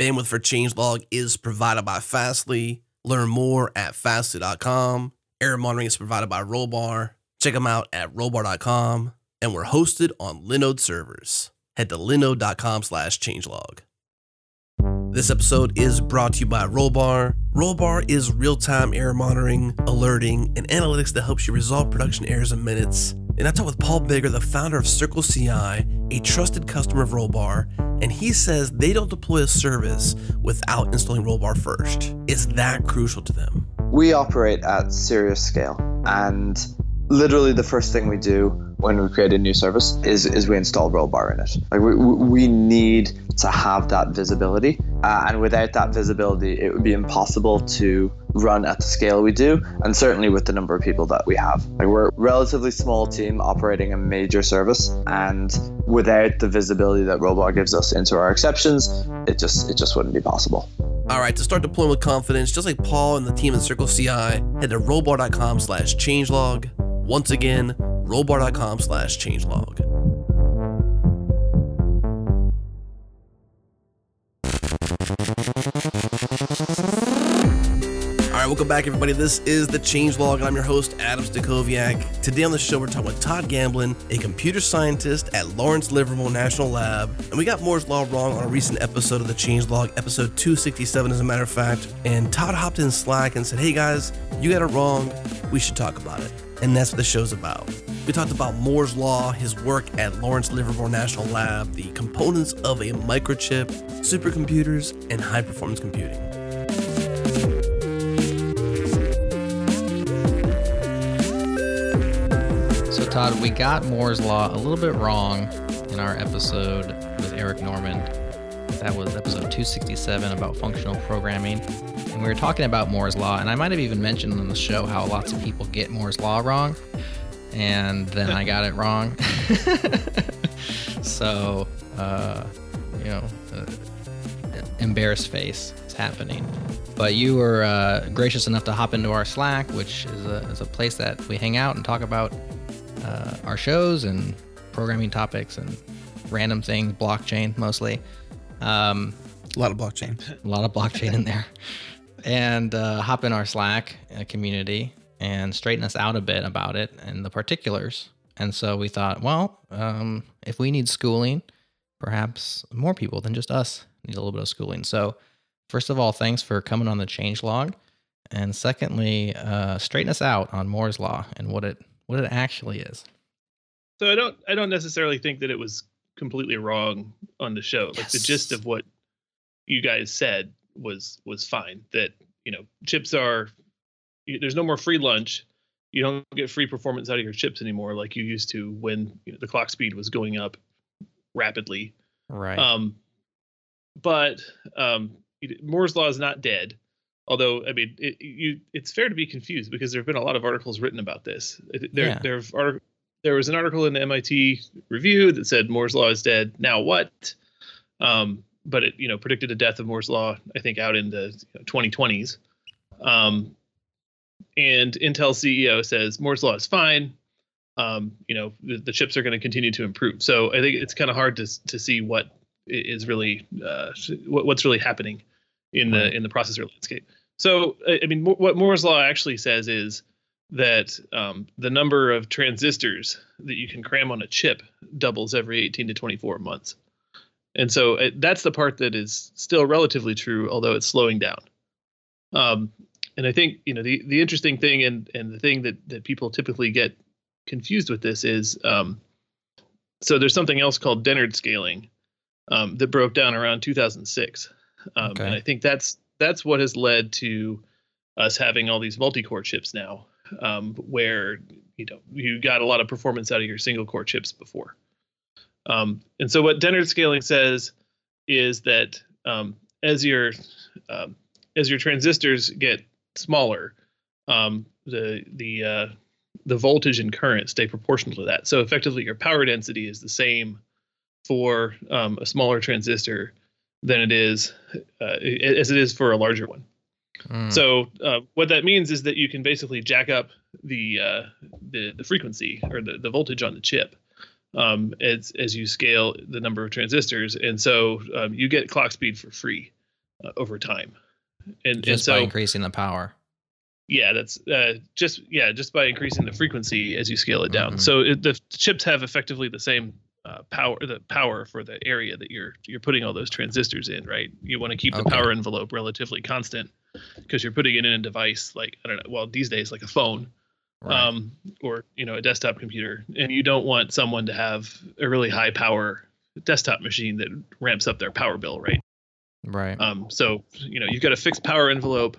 Bandwidth for changelog is provided by Fastly. Learn more at fastly.com. Error monitoring is provided by Rollbar. Check them out at rollbar.com. And we're hosted on Linode servers. Head to linode.com slash changelog. This episode is brought to you by Rollbar. Rollbar is real time error monitoring, alerting, and analytics that helps you resolve production errors in minutes. And I talked with Paul Biggar, the founder of Circle CI, a trusted customer of Rollbar, and he says they don't deploy a service without installing Rollbar first. Is that crucial to them. We operate at serious scale, and literally the first thing we do when we create a new service is, is we install Rollbar in it. Like we, we need to have that visibility, uh, and without that visibility, it would be impossible to run at the scale we do, and certainly with the number of people that we have. Like we're a relatively small team operating a major service, and without the visibility that Rollbar gives us into our exceptions, it just it just wouldn't be possible. All right, to start deploying with confidence, just like Paul and the team at Circle CI, head to rollbar.com slash changelog. Once again, rollbar.com slash changelog. Right, welcome back, everybody. This is the Changelog, and I'm your host, Adam Stacoviak. Today on the show, we're talking with Todd Gamblin, a computer scientist at Lawrence Livermore National Lab. And we got Moore's Law wrong on a recent episode of the Changelog, episode 267, as a matter of fact. And Todd hopped in Slack and said, Hey guys, you got it wrong. We should talk about it. And that's what the show's about. We talked about Moore's Law, his work at Lawrence Livermore National Lab, the components of a microchip, supercomputers, and high performance computing. Todd, we got Moore's Law a little bit wrong in our episode with Eric Normand. That was episode 267 about functional programming. And we were talking about Moore's Law, and I might have even mentioned on the show how lots of people get Moore's Law wrong. And then I got it wrong. so, uh, you know, uh, embarrassed face is happening. But you were uh, gracious enough to hop into our Slack, which is a, is a place that we hang out and talk about uh, our shows and programming topics and random things, blockchain mostly. Um, A lot of blockchain. a lot of blockchain in there. And uh, hop in our Slack uh, community and straighten us out a bit about it and the particulars. And so we thought, well, um, if we need schooling, perhaps more people than just us need a little bit of schooling. So, first of all, thanks for coming on the change log. And secondly, uh, straighten us out on Moore's law and what it what it actually is. So I don't I don't necessarily think that it was completely wrong on the show. Like the gist of what you guys said was was fine. That you know chips are you- there's no more free lunch. You don't get free performance out of your chips anymore like you used to when you know, the clock speed was going up rapidly. Right. Um, but um, Moore's law is not dead. Although I mean, it, you it's fair to be confused because there have been a lot of articles written about this. There Yeah. there artic- there was an article in the MIT Review that said Moore's law is dead. Now what? Um, but it you know predicted the death of Moore's law. I think out in the you know, 2020s. Um, and Intel CEO says Moore's law is fine. Um, you know the, the chips are going to continue to improve. So I think it's kind of hard to to see what is really uh, what, what's really happening in the in the processor landscape. So I mean, what Moore's law actually says is that um, the number of transistors that you can cram on a chip doubles every 18 to 24 months. And so uh, that's the part that is still relatively true, although it's slowing down. Um, and I think you know the the interesting thing and and the thing that that people typically get confused with this is um, so there's something else called Dennard scaling um, that broke down around 2006, um, Okay. and I think that's that's what has led to us having all these multi-core chips now, um, where you know you got a lot of performance out of your single core chips before. Um, and so what Dennard scaling says is that um, as your um, as your transistors get smaller, um, the the uh, the voltage and current stay proportional to that. So effectively, your power density is the same for um, a smaller transistor than it is uh, as it is for a larger one. Mm. So uh, what that means is that you can basically jack up the uh, the, the frequency or the, the voltage on the chip um, as as you scale the number of transistors, and so um, you get clock speed for free. uh, over time. And, and Just so by increasing the power. yeah, that's uh, just yeah, just by increasing the frequency as you scale it down. Mhm. So it, the chips have effectively the same uh, power, the power for the area that you're you're putting all those transistors in, right? You want to keep the Okay. power envelope relatively constant because you're putting it in a device like I don't know, well these days like a phone, Right. um, or you know a desktop computer, and you don't want someone to have a really high power desktop machine that ramps up their power bill, right? right. Um, so you know you've got a fixed power envelope.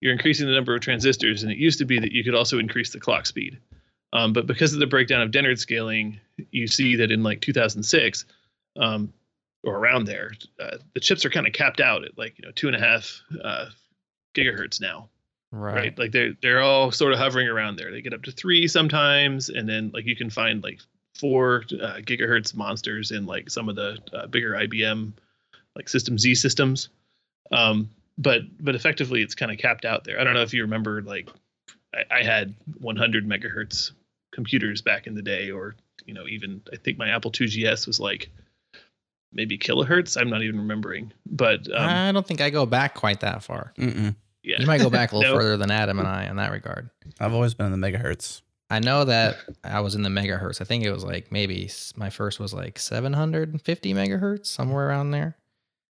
You're increasing the number of transistors, and it used to be that you could also increase the clock speed. Um, but because of the breakdown of Dennard scaling, you see that in like 2006 um, or around there, uh, the chips are kind of capped out at like you know two and a half uh, gigahertz now, right. right. Like they're they're all sort of hovering around there. They get up to three sometimes, and then like you can find like four uh, gigahertz monsters in like some of the uh, bigger IBM like System Z systems. Um, but but effectively, it's kind of capped out there. I don't know if you remember like I, I had 100 megahertz computers back in the day, or you know even I think my Apple 2GS was like maybe kilohertz. I'm not even remembering, but um, I don't think I go back quite that far. Mm-mm. yeah, You might go back a little No. further than Adam and I in that regard. I've always been in the megahertz. I know that I was in the megahertz. I think it was like maybe my first was like 750 megahertz, somewhere around there.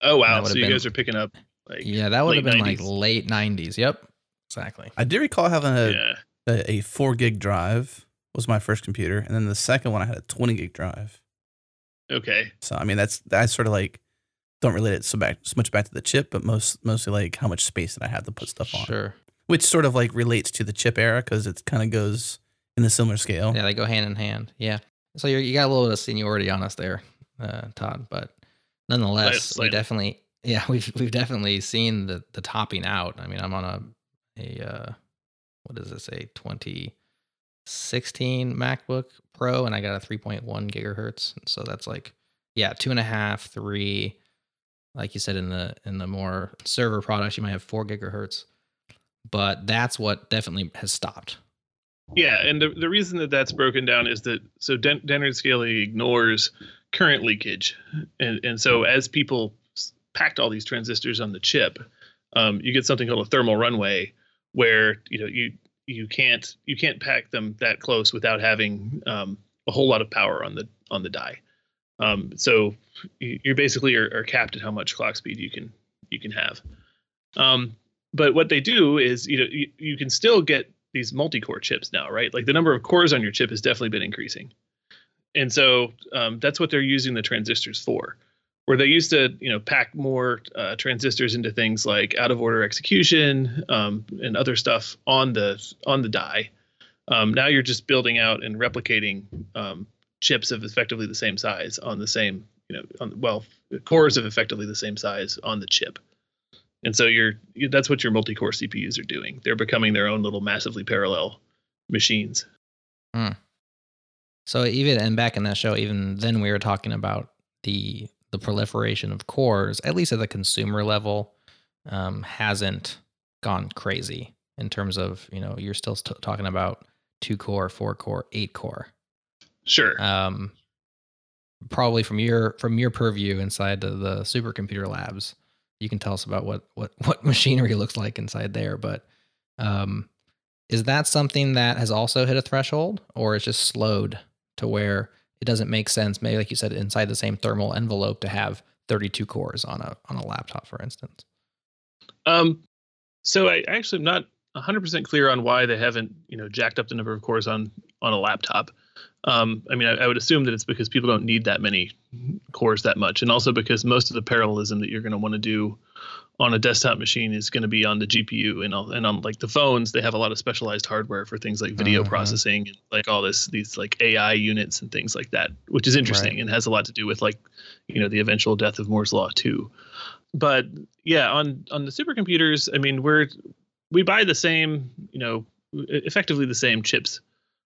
Oh wow! So you been- guys are picking up like Yeah, that would have late been like late 90s. Yep, exactly. I do recall having a, yeah. a, a four gig drive was my first computer, and then the second one I had a twenty gig drive. Okay. So I mean that's that's sort of like don't relate it so back so much back to the chip, but most mostly like how much space did I have to put stuff on, Sure. which sort of like relates to the chip era because it kind of goes in a similar scale. Yeah, they go hand in hand. Yeah. So you're, you got a little bit of seniority on us there, uh, Todd. But nonetheless, we Slightly. definitely, yeah, we've we've definitely seen the the topping out. I mean, I'm on a a uh, what does it say? 2016 MacBook Pro, and I got a 3.1 gigahertz. And So that's like, yeah, two and a half, three. Like you said in the in the more server products, you might have four gigahertz. But that's what definitely has stopped. Yeah, and the, the reason that that's broken down is that so Den- Dennard scaling ignores current leakage, and and so as people packed all these transistors on the chip, um, you get something called a thermal runaway, where you know you you can't you can't pack them that close without having um, a whole lot of power on the on the die. Um, so you you basically are, are capped at how much clock speed you can you can have. Um, but what they do is you know you, you can still get these multi-core chips now, right? Like the number of cores on your chip has definitely been increasing, and so um, that's what they're using the transistors for. Where they used to, you know, pack more uh, transistors into things like out-of-order execution um, and other stuff on the on the die. Um, now you're just building out and replicating um, chips of effectively the same size on the same, you know, on, well, cores of effectively the same size on the chip. And so you're that's what your multi-core CPUs are doing. They're becoming their own little massively parallel machines. So even and back in that show, even then we were talking about the the proliferation of cores, at least at the consumer level, um, hasn't gone crazy in terms of you know you're still st- talking about two core, four core, eight core. Sure. Um, probably from your from your purview inside the, the supercomputer labs, you can tell us about what what what machinery looks like inside there. But um, is that something that has also hit a threshold, or it's just slowed to where it doesn't make sense? Maybe like you said, inside the same thermal envelope to have 32 cores on a on a laptop, for instance. Um, so I actually am not 100% clear on why they haven't, you know, jacked up the number of cores on on a laptop. Um, I mean, I, I would assume that it's because people don't need that many cores that much, and also because most of the parallelism that you're going to want to do on a desktop machine is going to be on the GPU, and all, and on like the phones, they have a lot of specialized hardware for things like video Mhm. processing, and like all this these like AI units and things like that, which is interesting Right. and has a lot to do with like, you know, the eventual death of Moore's law too but yeah on on the supercomputers i mean we're we buy the same you know effectively the same chips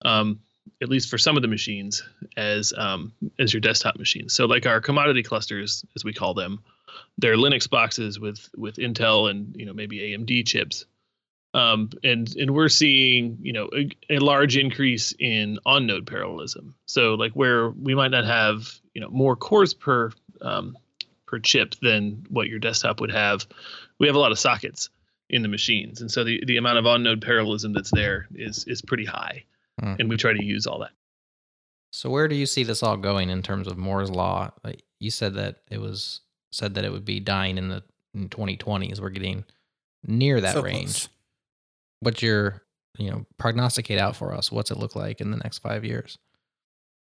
um at least for some of the machines as um as your desktop machines so like our commodity clusters as we call them they're linux boxes with with intel and you know maybe amd chips um and and we're seeing you know a, a large increase in on node parallelism so like where we might not have you know more cores per um, per chip than what your desktop would have. We have a lot of sockets in the machines, and so the, the amount of on-node parallelism that's there is is pretty high, Hmm. and we try to use all that. So where do you see this all going in terms of Moore's law? You said that it was said that it would be dying in the in 2020s. We're getting near that So range. close. What's your you know prognosticate out for us? What's it look like in the next five years?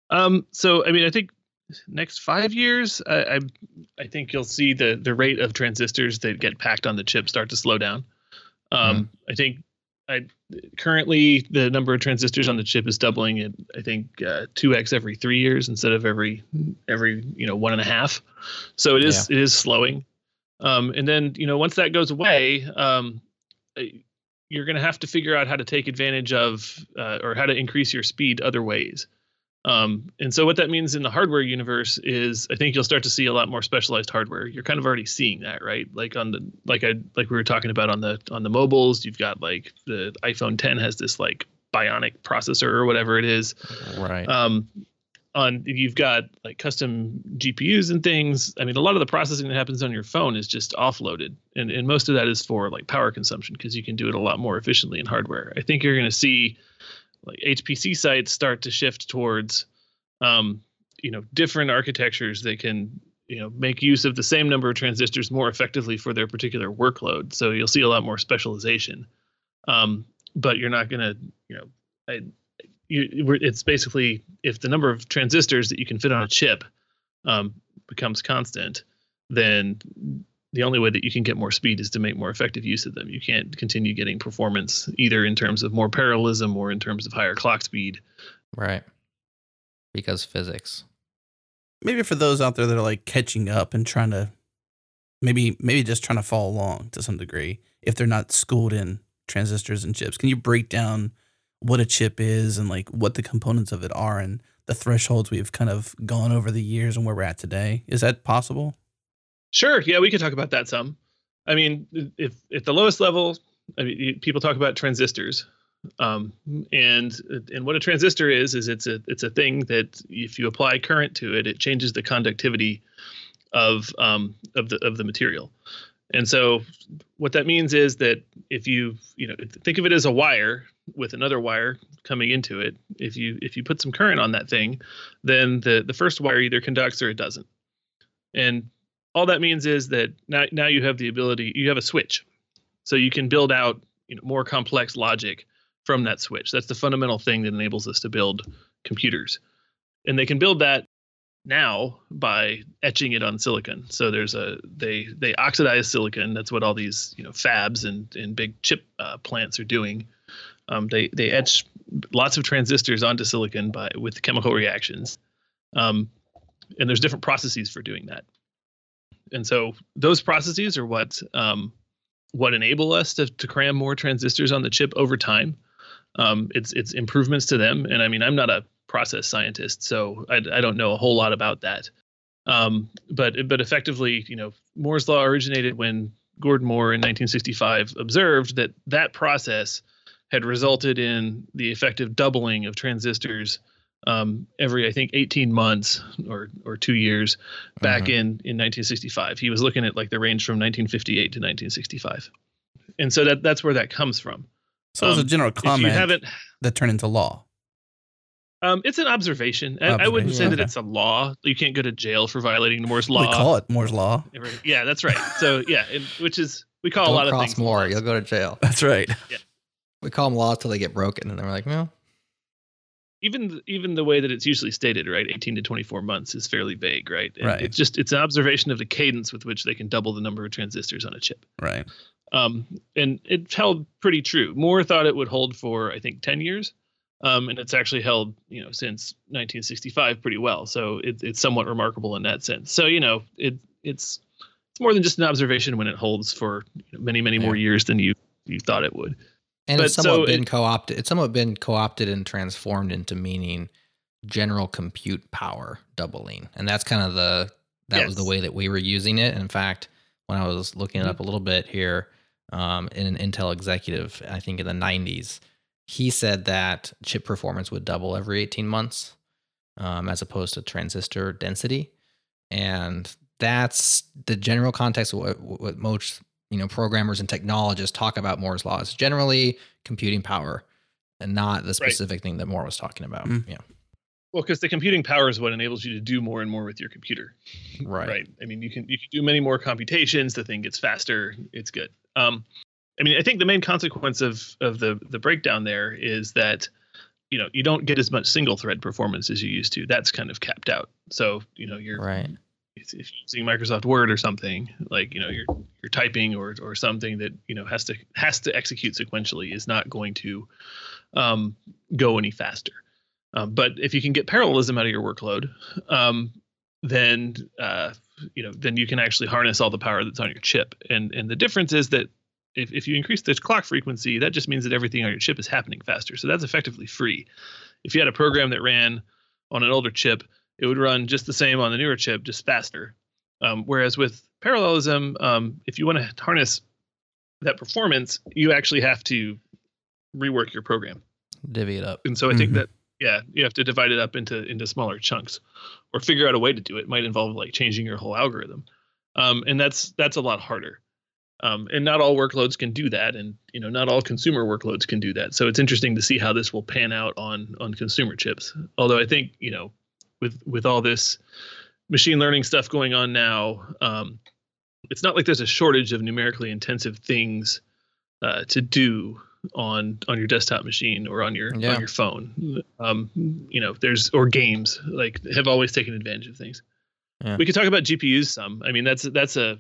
Um, so I mean, I think next five years, I, I I think you'll see the the rate of transistors that get packed on the chip start to slow down. Um, I think I currently the number of transistors on the chip is doubling at I think uh, two x every three years instead of every every you know one and a half. So it is it is slowing. Um, and then you know once that goes away, um, you're going to have to figure out how to take advantage of uh, or how to increase your speed other ways. Um, and so what that means in the hardware universe is I think you'll start to see a lot more specialized hardware. You're kind of already seeing that, right? Like on the like I like we were talking about on the on the mobiles, you've got like the iPhone 10 has this like bionic processor or whatever it is. Right. Um, on you've got like custom GPUs and things. I mean, a lot of the processing that happens on your phone is just offloaded, and and most of that is for like power consumption because you can do it a lot more efficiently in hardware. I think you're going to see like HPC sites start to shift towards, um, you know, different architectures that can you know make use of the same number of transistors more effectively for their particular workload. So you'll see a lot more specialization. Um, but you're not going to, you know, I, you, it's basically if the number of transistors that you can fit on a chip um, becomes constant, then the only way that you can get more speed is to make more effective use of them. You can't continue getting performance either in terms of more parallelism or in terms of higher clock speed. right. Because physics. maybe for those out there that are like catching up and trying to maybe maybe just trying to follow along to some degree if they're not schooled in transistors and chips can you break down what a chip is and like what the components of it are and the thresholds we've kind of gone over the years and where we're at today is that possible Sure, yeah, we could talk about that some. I mean, if at the lowest level, I mean, people talk about transistors, um, and and what a transistor is is it's a it's a thing that if you apply current to it, it changes the conductivity of um, of the of the material. And so, what that means is that if you you know think of it as a wire with another wire coming into it, if you if you put some current on that thing, then the the first wire either conducts or it doesn't. And all that means is that now now you have the ability you have a switch. So you can build out you know more complex logic from that switch. That's the fundamental thing that enables us to build computers. And they can build that now by etching it on silicon. So there's a they they oxidize silicon. That's what all these you know fabs and and big chip uh, plants are doing. Um, they they etch lots of transistors onto silicon by with chemical reactions. Um, and there's different processes for doing that and so those processes are what um, what enable us to, to cram more transistors on the chip over time. Um, it's it's improvements to them, and I mean I'm not a process scientist, so I, I don't know a whole lot about that. Um, but but effectively, you know, Moore's law originated when Gordon Moore in 1965 observed that that process had resulted in the effective doubling of transistors um, every I think 18 months or or two years back Mhm. in in 1965. He was looking at like the range from 1958 to 1965, and so that that's where that comes from. so it's a Um, general If you comment haven't, that turned into law um, it's an observation. I, I wouldn't say Observation, that it's a law. You can't go to jail for violating Moore's law. we call it moore's law Yeah, that's right. So yeah, and, which is we call Don't a lot of cross things more. laws. You'll go to jail. that's right We call them laws till they get broken, and then we're like, well, even even the way that it's usually stated, right, 18 to 24 months is fairly vague, right? And Right. It's just it's an observation of the cadence with which they can double the number of transistors on a chip. right Um, and it held pretty true. Moore thought it would hold for I think 10 years, um, and it's actually held you know since 1965 pretty well. So it, it's somewhat remarkable in that sense. So you know it it's it's more than just an observation when it holds for many many more years than you you thought it would. And But it's somewhat so been it- co-opted. It's somewhat been co-opted and transformed into meaning general compute power doubling, and that's kind of the that was the way that we were using it. In fact, when I was looking it up a little bit here, um, in an Intel executive, I think in the '90s, he said that chip performance would double every 18 months, um, as opposed to transistor density, and that's the general context of what, what most you know programmers and technologists talk about Moore's law. It's generally computing power, and not the specific right. thing that Moore was talking about. Mm. Yeah. Well, because the computing power is what enables you to do more and more with your computer. Right. Right. I mean, you can you can do many more computations. The thing gets faster. It's good. Um, I mean, I think the main consequence of of the the breakdown there is that you know you don't get as much single thread performance as you used to. That's kind of capped out. So you know you're right. If you're using Microsoft Word or something like you know you're you're typing or or something that you know has to has to execute sequentially is not going to um, go any faster. Um, but if you can get parallelism out of your workload, um, then uh, you know then you can actually harness all the power that's on your chip. And and the difference is that if, if you increase the clock frequency, that just means that everything on your chip is happening faster. So that's effectively free. If you had a program that ran on an older chip, it would run just the same on the newer chip, just faster. Um, whereas with parallelism, um, if you want to harness that performance, you actually have to rework your program, divvy it up. And so I mm-hmm. think that yeah, you have to divide it up into into smaller chunks, or figure out a way to do it. it might involve like changing your whole algorithm, um, and that's that's a lot harder. Um, and not all workloads can do that, and you know not all consumer workloads can do that. So it's interesting to see how this will pan out on on consumer chips. Although I think you know with with all this machine learning stuff going on now, um, it's not like there's a shortage of numerically intensive things uh, to do on on your desktop machine or on your yeah. on your phone. Um, you know, there's or games like have always taken advantage of things. Yeah. We could talk about GPUs some. I mean, that's that's a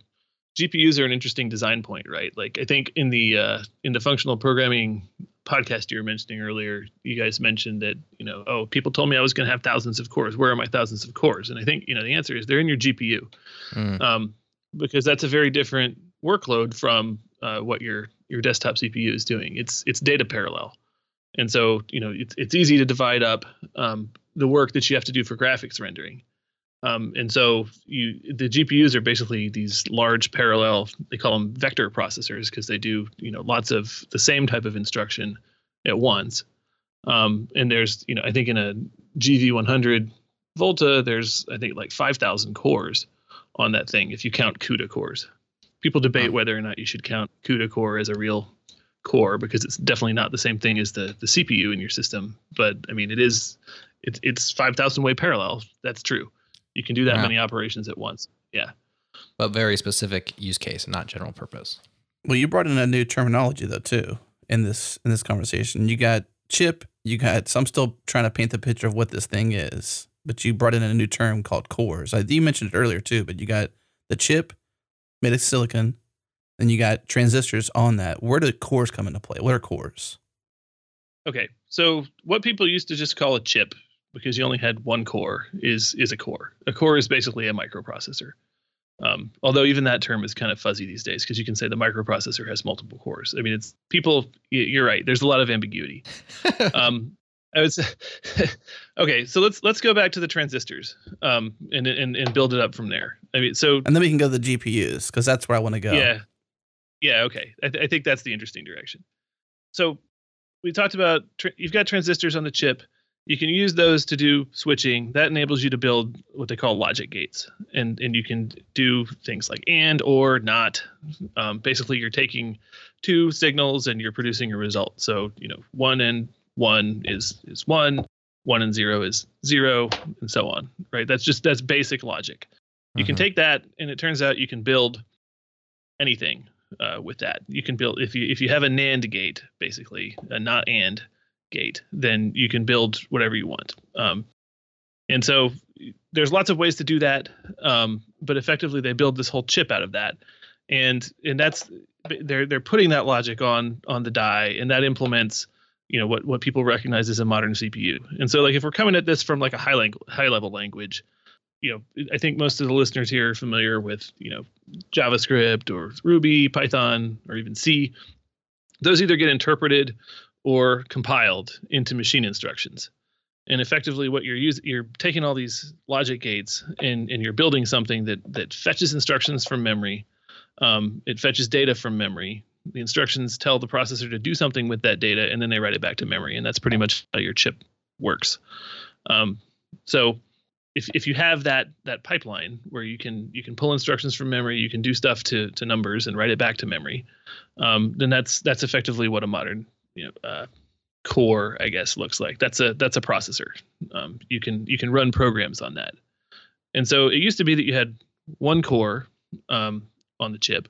GPUs are an interesting design point, right? Like I think in the uh, in the functional programming podcast you were mentioning earlier, you guys mentioned that you know, oh, people told me I was going to have thousands of cores. Where are my thousands of cores? And I think you know the answer is they're in your GPU, mm. um, because that's a very different workload from uh, what your your desktop CPU is doing. It's it's data parallel, and so you know it's it's easy to divide up um, the work that you have to do for graphics rendering. Um, and so you the GPUs are basically these large parallel they call them vector processors because they do you know lots of the same type of instruction at once. Um, and there's you know I think in a GV100 Volta there's I think like 5,000 cores on that thing if you count CUDA cores people debate whether or not you should count CUDA core as a real core because it's definitely not the same thing as the the CPU in your system. But I mean, it is it's it's five thousand way parallel. That's true. You can do that many operations at once. Yeah. But very specific use case, not general purpose. Well, you brought in a new terminology though too in this in this conversation. You got chip. You got. So I'm still trying to paint the picture of what this thing is. But you brought in a new term called cores. I, you mentioned it earlier too. But you got the chip, made of silicon, and you got transistors on that. Where do cores come into play? What are cores? Okay, so what people used to just call a chip because you only had one core is is a core. A core is basically a microprocessor. Um, although even that term is kind of fuzzy these days because you can say the microprocessor has multiple cores. I mean, it's people. You're right. There's a lot of ambiguity. um, I would say, okay, so let's let's go back to the transistors, um, and and and build it up from there. I mean, so and then we can go to the GPUs because that's where I want to go. Yeah, yeah, okay. I, th- I think that's the interesting direction. So we talked about tr- you've got transistors on the chip. You can use those to do switching. That enables you to build what they call logic gates, and and you can do things like and or not. Um, basically, you're taking two signals and you're producing a result. So you know one and one is is one, one and zero is zero, and so on. Right? That's just that's basic logic. You mm-hmm. can take that, and it turns out you can build anything uh, with that. You can build if you if you have a NAND gate, basically a not and gate, then you can build whatever you want. Um, and so there's lots of ways to do that, um, but effectively they build this whole chip out of that, and and that's they're they're putting that logic on on the die, and that implements you know what what people recognize as a modern CPU. And so like if we're coming at this from like a high language high level language, you know, I think most of the listeners here are familiar with, you know, JavaScript or Ruby, Python, or even C. Those either get interpreted or compiled into machine instructions. And effectively what you're using you're taking all these logic gates and, and you're building something that that fetches instructions from memory. Um, it fetches data from memory the instructions tell the processor to do something with that data and then they write it back to memory and that's pretty much how your chip works um, so if if you have that that pipeline where you can you can pull instructions from memory, you can do stuff to to numbers and write it back to memory, um, then that's that's effectively what a modern you know uh, core I guess looks like. That's a that's a processor. Um, you can you can run programs on that, and so it used to be that you had one core um, on the chip,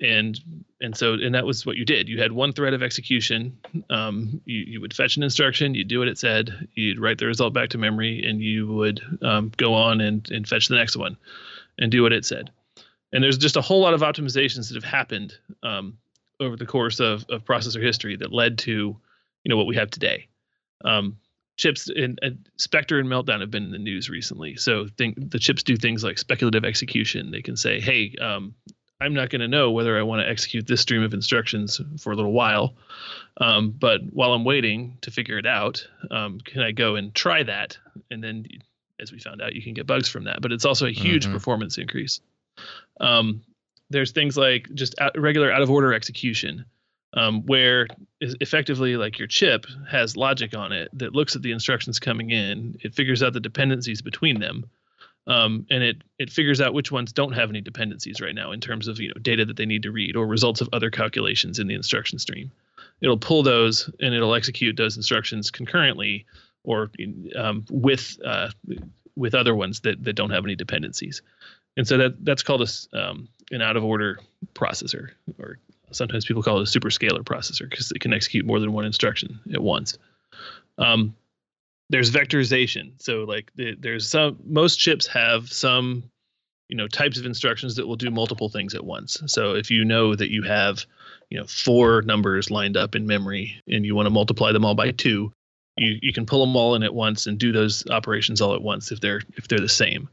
and and so and that was what you did you had one thread of execution um, you, you would fetch an instruction you'd do what it said you'd write the result back to memory and you would um, go on and, and fetch the next one and do what it said and there's just a whole lot of optimizations that have happened um, over the course of, of processor history that led to you know what we have today um, chips in uh, spectre and meltdown have been in the news recently so think the chips do things like speculative execution they can say hey um, I'm not going to know whether I want to execute this stream of instructions for a little while. Um, but while I'm waiting to figure it out, um, can I go and try that? And then, as we found out, you can get bugs from that. But it's also a huge mm-hmm. performance increase. Um, there's things like just out, regular out of order execution, um, where effectively, like your chip has logic on it that looks at the instructions coming in, it figures out the dependencies between them um, and it it figures out which ones don't have any dependencies right now in terms of you know data that they need to read or results of other calculations in the instruction stream. It'll pull those and it'll execute those instructions concurrently or um, with uh, with other ones that, that don't have any dependencies. And so that that's called a, um, an out of order processor, or sometimes people call it a superscalar processor because it can execute more than one instruction at once. Um, there's vectorization. So like the, there's some most chips have some you know types of instructions that will do multiple things at once. So if you know that you have you know four numbers lined up in memory and you want to multiply them all by two, you you can pull them all in at once and do those operations all at once if they're if they're the same.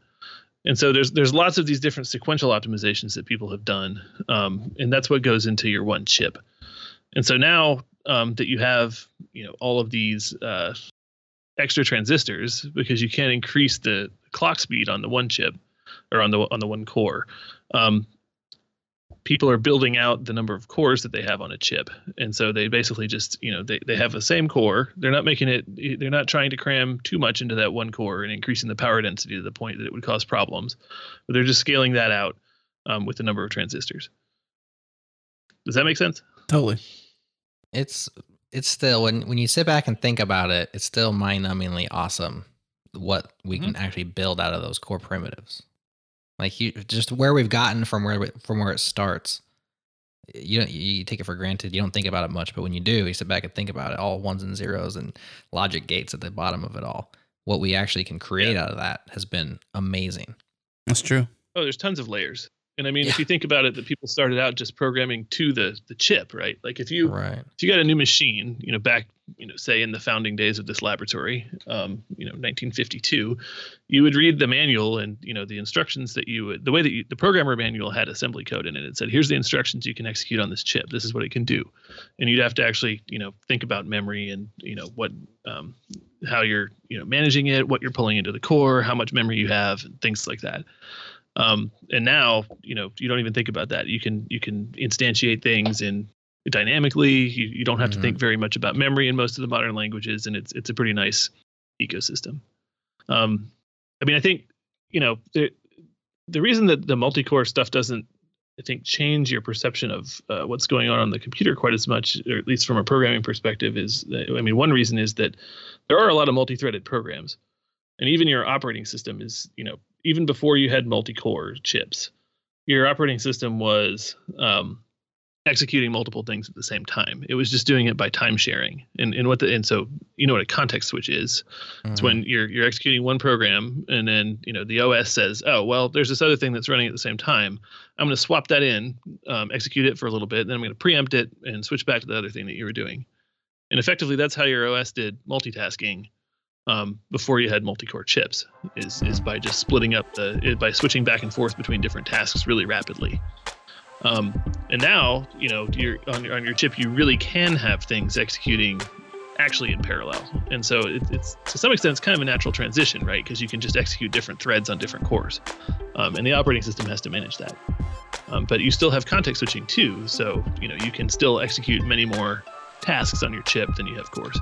And so there's there's lots of these different sequential optimizations that people have done, um, and that's what goes into your one chip. And so now um, that you have you know all of these uh, extra transistors because you can't increase the clock speed on the one chip or on the on the one core. Um, people are building out the number of cores that they have on a chip, and so they basically just you know they they have the same core. They're not making it. They're not trying to cram too much into that one core and increasing the power density to the point that it would cause problems. But they're just scaling that out um, with the number of transistors. Does that make sense? Totally. It's it's still when when you sit back and think about it, it's still mind-numbingly awesome what we mm-hmm. can actually build out of those core primitives. Like you, just where we've gotten from where from where it starts. You don't you take it for granted. You don't think about it much, but when you do, you sit back and think about it. All ones and zeros and logic gates at the bottom of it all. What we actually can create yeah. out of that has been amazing. That's true. Oh, there's tons of layers. And I mean, yeah. if you think about it, that people started out just programming to the the chip, right? Like if you right. if you got a new machine, you know, back you know, say in the founding days of this laboratory, um, you know, 1952, you would read the manual and you know the instructions that you would the way that you, the programmer manual had assembly code in it. It said, "Here's the instructions you can execute on this chip. This is what it can do," and you'd have to actually you know think about memory and you know what um, how you're you know managing it, what you're pulling into the core, how much memory you have, and things like that. Um, and now, you know, you don't even think about that. You can you can instantiate things in dynamically. You, you don't have mm-hmm. to think mm-hmm. very much about memory in most of the modern languages, and it's it's a pretty nice ecosystem. Um, I mean, I think you know the the reason that the multi-core stuff doesn't I think change your perception of uh, what's going on on the computer quite as much, or at least from a programming perspective, is that, I mean, one reason is that there are a lot of multi-threaded programs, and even your operating system is, you know, even before you had multi-core chips, your operating system was um, executing multiple things at the same time. It was just doing it by time sharing. And and what the and so you know what a context switch is. Mm-hmm. It's when you're you're executing one program and then you know the OS says, oh well, there's this other thing that's running at the same time. I'm going to swap that in, um, execute it for a little bit, then I'm going to preempt it and switch back to the other thing that you were doing. And effectively, that's how your OS did multitasking um, before you had multi-core chips is is by just splitting up the by switching back and forth between different tasks really rapidly. Um, and now you know on your on your chip you really can have things executing actually in parallel. And so it, it's to some extent it's kind of a natural transition, right? Because you can just execute different threads on different cores, um, and the operating system has to manage that. Um, but you still have context switching too, so you know you can still execute many more tasks on your chip than you have cores.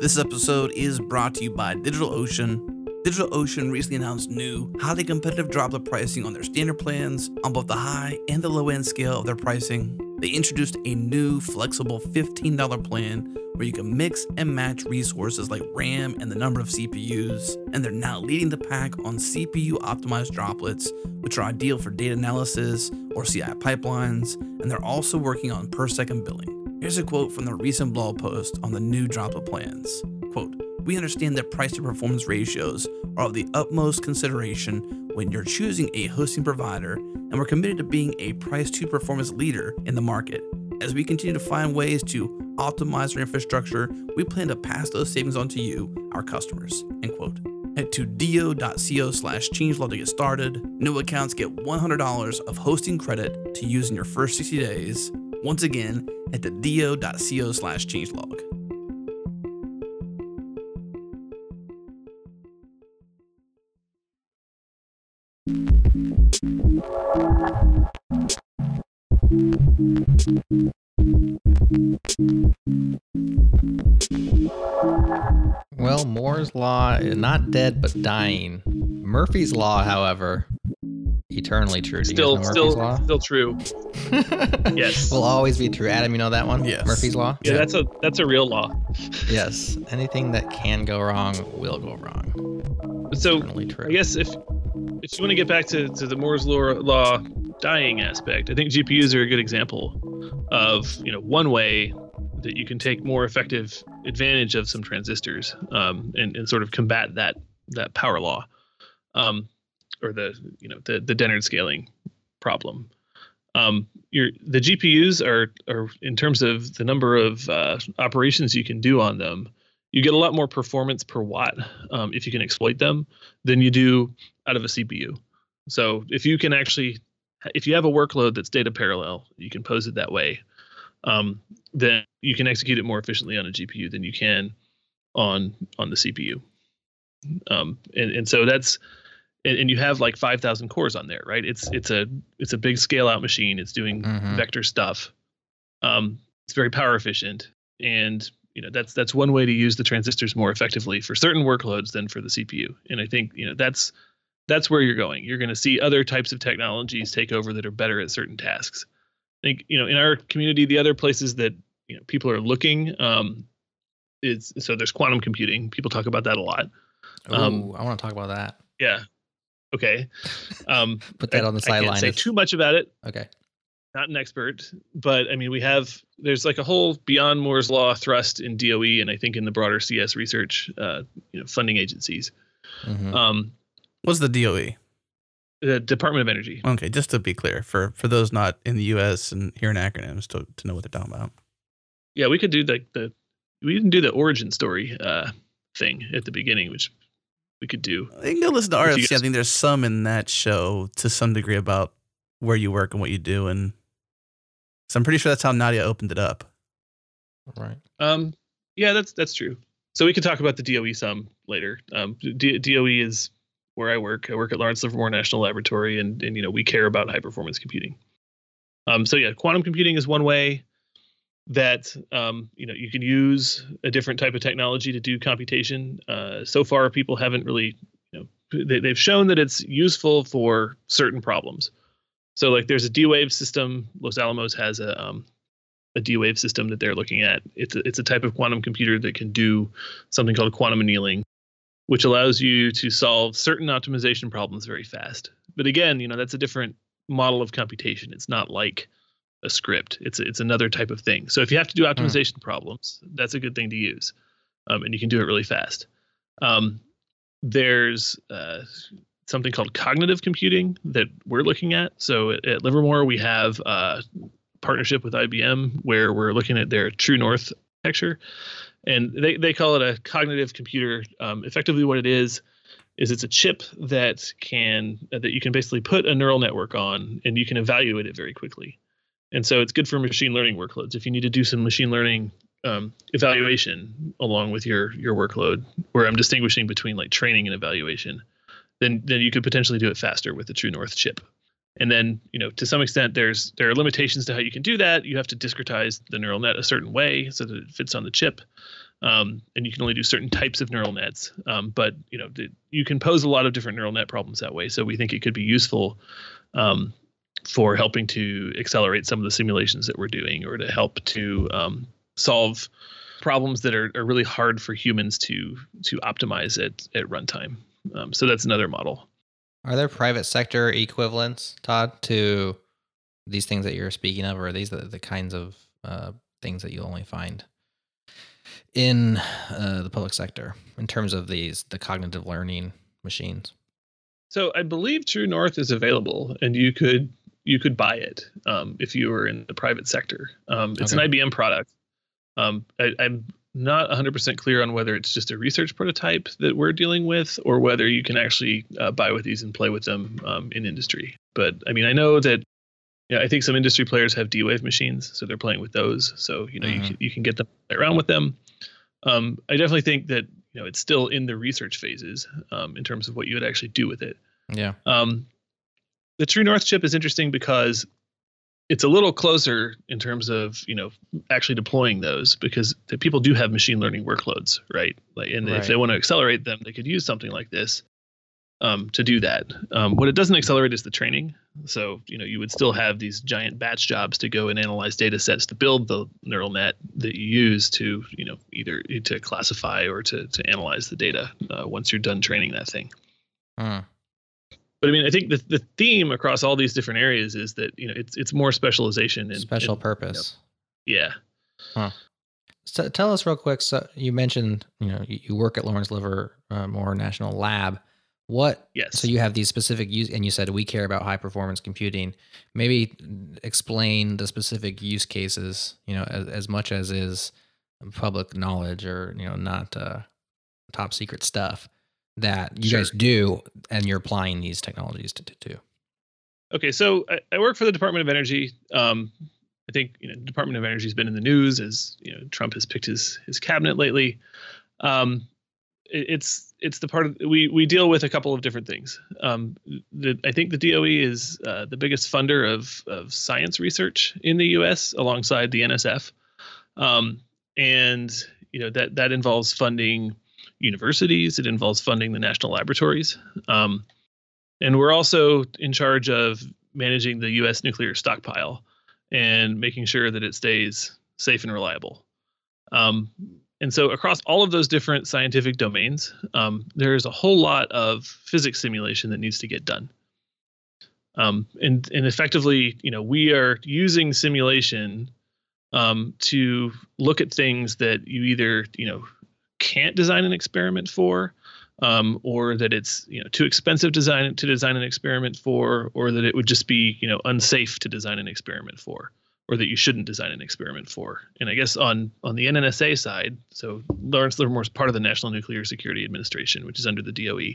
This episode is brought to you by DigitalOcean. DigitalOcean recently announced new, highly competitive droplet pricing on their standard plans on both the high and the low end scale of their pricing. They introduced a new flexible $15 plan where you can mix and match resources like RAM and the number of CPUs, and they're now leading the pack on CPU optimized droplets, which are ideal for data analysis or CI pipelines, and they're also working on per second billing. Here's a quote from the recent blog post on the new droplet plans. Quote, we understand that price to performance ratios are of the utmost consideration when you're choosing a hosting provider, and we're committed to being a price to performance leader in the market. As we continue to find ways to optimize our infrastructure, we plan to pass those savings on to you, our customers. End quote. Head to do.co slash changelog to get started. New accounts get $100 of hosting credit to use in your first 60 days. Once again, at the do.co slash changelog. Well, Moore's Law is not dead but dying. Murphy's Law, however, eternally true. Do you Still, guys know still, Law? still true. Yes. Will always be true. Adam, you know that one? Yes. Murphy's Law? Yeah, that's a that's a real law. Yes. Anything that can go wrong will go wrong. So true. I guess if if you want to get back to, to the Moore's law, law dying aspect, I think GPUs are a good example of you know one way that you can take more effective advantage of some transistors um, and, and sort of combat that that power law um, or the you know the the Dennard scaling problem. Um, your the GPUs are are in terms of the number of uh, operations you can do on them. You get a lot more performance per watt um, if you can exploit them than you do out of a CPU. So if you can actually, if you have a workload that's data parallel, you can pose it that way. Um, then you can execute it more efficiently on a GPU than you can on on the CPU. Um, and and so that's and, and you have like 5,000 cores on there, right? It's it's a it's a big scale out machine. It's doing Mhm. vector stuff. Um, it's very power efficient, and you know that's that's one way to use the transistors more effectively for certain workloads than for the CPU. And I think you know that's that's where you're going. You're going to see other types of technologies take over that are better at certain tasks. I think you know in our community, the other places that you know people are looking um, is so there's quantum computing. People talk about that a lot. Ooh, um, I want to talk about that. Yeah. Okay. Um, Put that I- on the sideline. I can't say too much about it. Okay. Not an expert, but I mean, we have there's like a whole beyond Moore's law thrust in DOE, and I think in the broader CS research, uh, you know, funding agencies. Mhm. Um, What's the DOE? the Department of Energy. Okay, just to be clear, for for those not in the U.S. and hearing acronyms to, to know what they're talking about. Yeah, we could do like the we didn't do the origin story uh, thing at the beginning, which we could do. You can go listen to If you RFC. I think there's some in that show to some degree about where you work and what you do, and so I'm pretty sure that's how Nadia opened it up. Right. Um, yeah, that's that's true. So we could talk about the DOE some later. Um, D- DOE is where I work. I work at Lawrence Livermore National Laboratory, and and you know we care about high performance computing. Um, so yeah, quantum computing is one way that um, you know you can use a different type of technology to do computation. Uh, so far, people haven't really you know they, they've shown that it's useful for certain problems. So like there's a D-Wave system. Los Alamos has a um, a D-Wave system that they're looking at. It's a, it's a type of quantum computer that can do something called quantum annealing, which allows you to solve certain optimization problems very fast. But again, you know that's a different model of computation. It's not like a script. It's it's another type of thing. So if you have to do optimization problems, that's a good thing to use, um, and you can do it really fast. Um, there's uh, something called cognitive computing that we're looking at. So at, at Livermore, we have a partnership with IBM where we're looking at their True North architecture, and they they call it a cognitive computer. Um, effectively, what it is is it's a chip that can that you can basically put a neural network on, and you can evaluate it very quickly. And so it's good for machine learning workloads. If you need to do some machine learning um, evaluation along with your your workload, where I'm distinguishing between like training and evaluation, then then you could potentially do it faster with the True North chip. And then, you know, to some extent, there's there are limitations to how you can do that. You have to discretize the neural net a certain way so that it fits on the chip. um, and you can only do certain types of neural nets. Um, but you know, you can pose a lot of different neural net problems that way. So we think it could be useful um, for helping to accelerate some of the simulations that we're doing, or to help to um, solve problems that are, are really hard for humans to to optimize at at runtime. Um, so that's another model. Are there private sector equivalents, Todd, to these things that you're speaking of, or are these the, the kinds of uh, things that you only find in uh, the public sector in terms of these the cognitive learning machines? So I believe True North is available, and you could you could buy it um, if you were in the private sector. Um, it's Okay. an IBM product. Um, I, I'm not 100% clear on whether it's just a research prototype that we're dealing with, or whether you can actually uh, buy with these and play with them um, in industry. But I mean, I know that. Yeah, I think some industry players have D-Wave machines, so they're playing with those. So you know, you Mhm. can, you can get them play around with them. Um, I definitely think that you know it's still in the research phases um, in terms of what you would actually do with it. Yeah. Um, the True North chip is interesting because it's a little closer in terms of you know actually deploying those because the people do have machine learning workloads, right? Like, and Right. if they want to accelerate them, they could use something like this um, to do that. Um, what it doesn't accelerate is the training. So you know you would still have these giant batch jobs to go and analyze data sets to build the neural net that you use to you know either to classify or to to analyze the data uh, once you're done training that thing Hmm. But I mean, I think the the theme across all these different areas is that you know it's it's more specialization and Special and- purpose. yeah. So tell us real quick. So you mentioned, you know, you, you work at Lawrence Livermore National Lab. What? Yes. So you have these specific use, and you said we care about high performance computing. Maybe explain the specific use cases. You know, as, as much as is public knowledge or you know not uh, top secret stuff that you guys do, and you're applying these technologies to to. to. Okay, so I, I work for the Department of Energy. Um, I think you know, Department of Energy has been in the news as you know Trump has picked his his cabinet lately. Um, it, it's it's the part of we we deal with a couple of different things. Um, the, I think the DOE is uh, the biggest funder of of science research in the U.S. alongside the NSF, um, and you know that that involves funding universities. It involves funding the national laboratories. Um, and we're also in charge of managing the U.S. nuclear stockpile and making sure that it stays safe and reliable. Um, and so, across all of those different scientific domains, um, there's a whole lot of physics simulation that needs to get done. Um, and and effectively, you know, we are using simulation um, to look at things that you either you know can't design an experiment for, um, or that it's you know too expensive design to design an experiment for, or that it would just be you know unsafe to design an experiment for, or that you shouldn't design an experiment for. And I guess on on the NNSA side, so Lawrence Livermore is part of the National Nuclear Security Administration, which is under the DOE.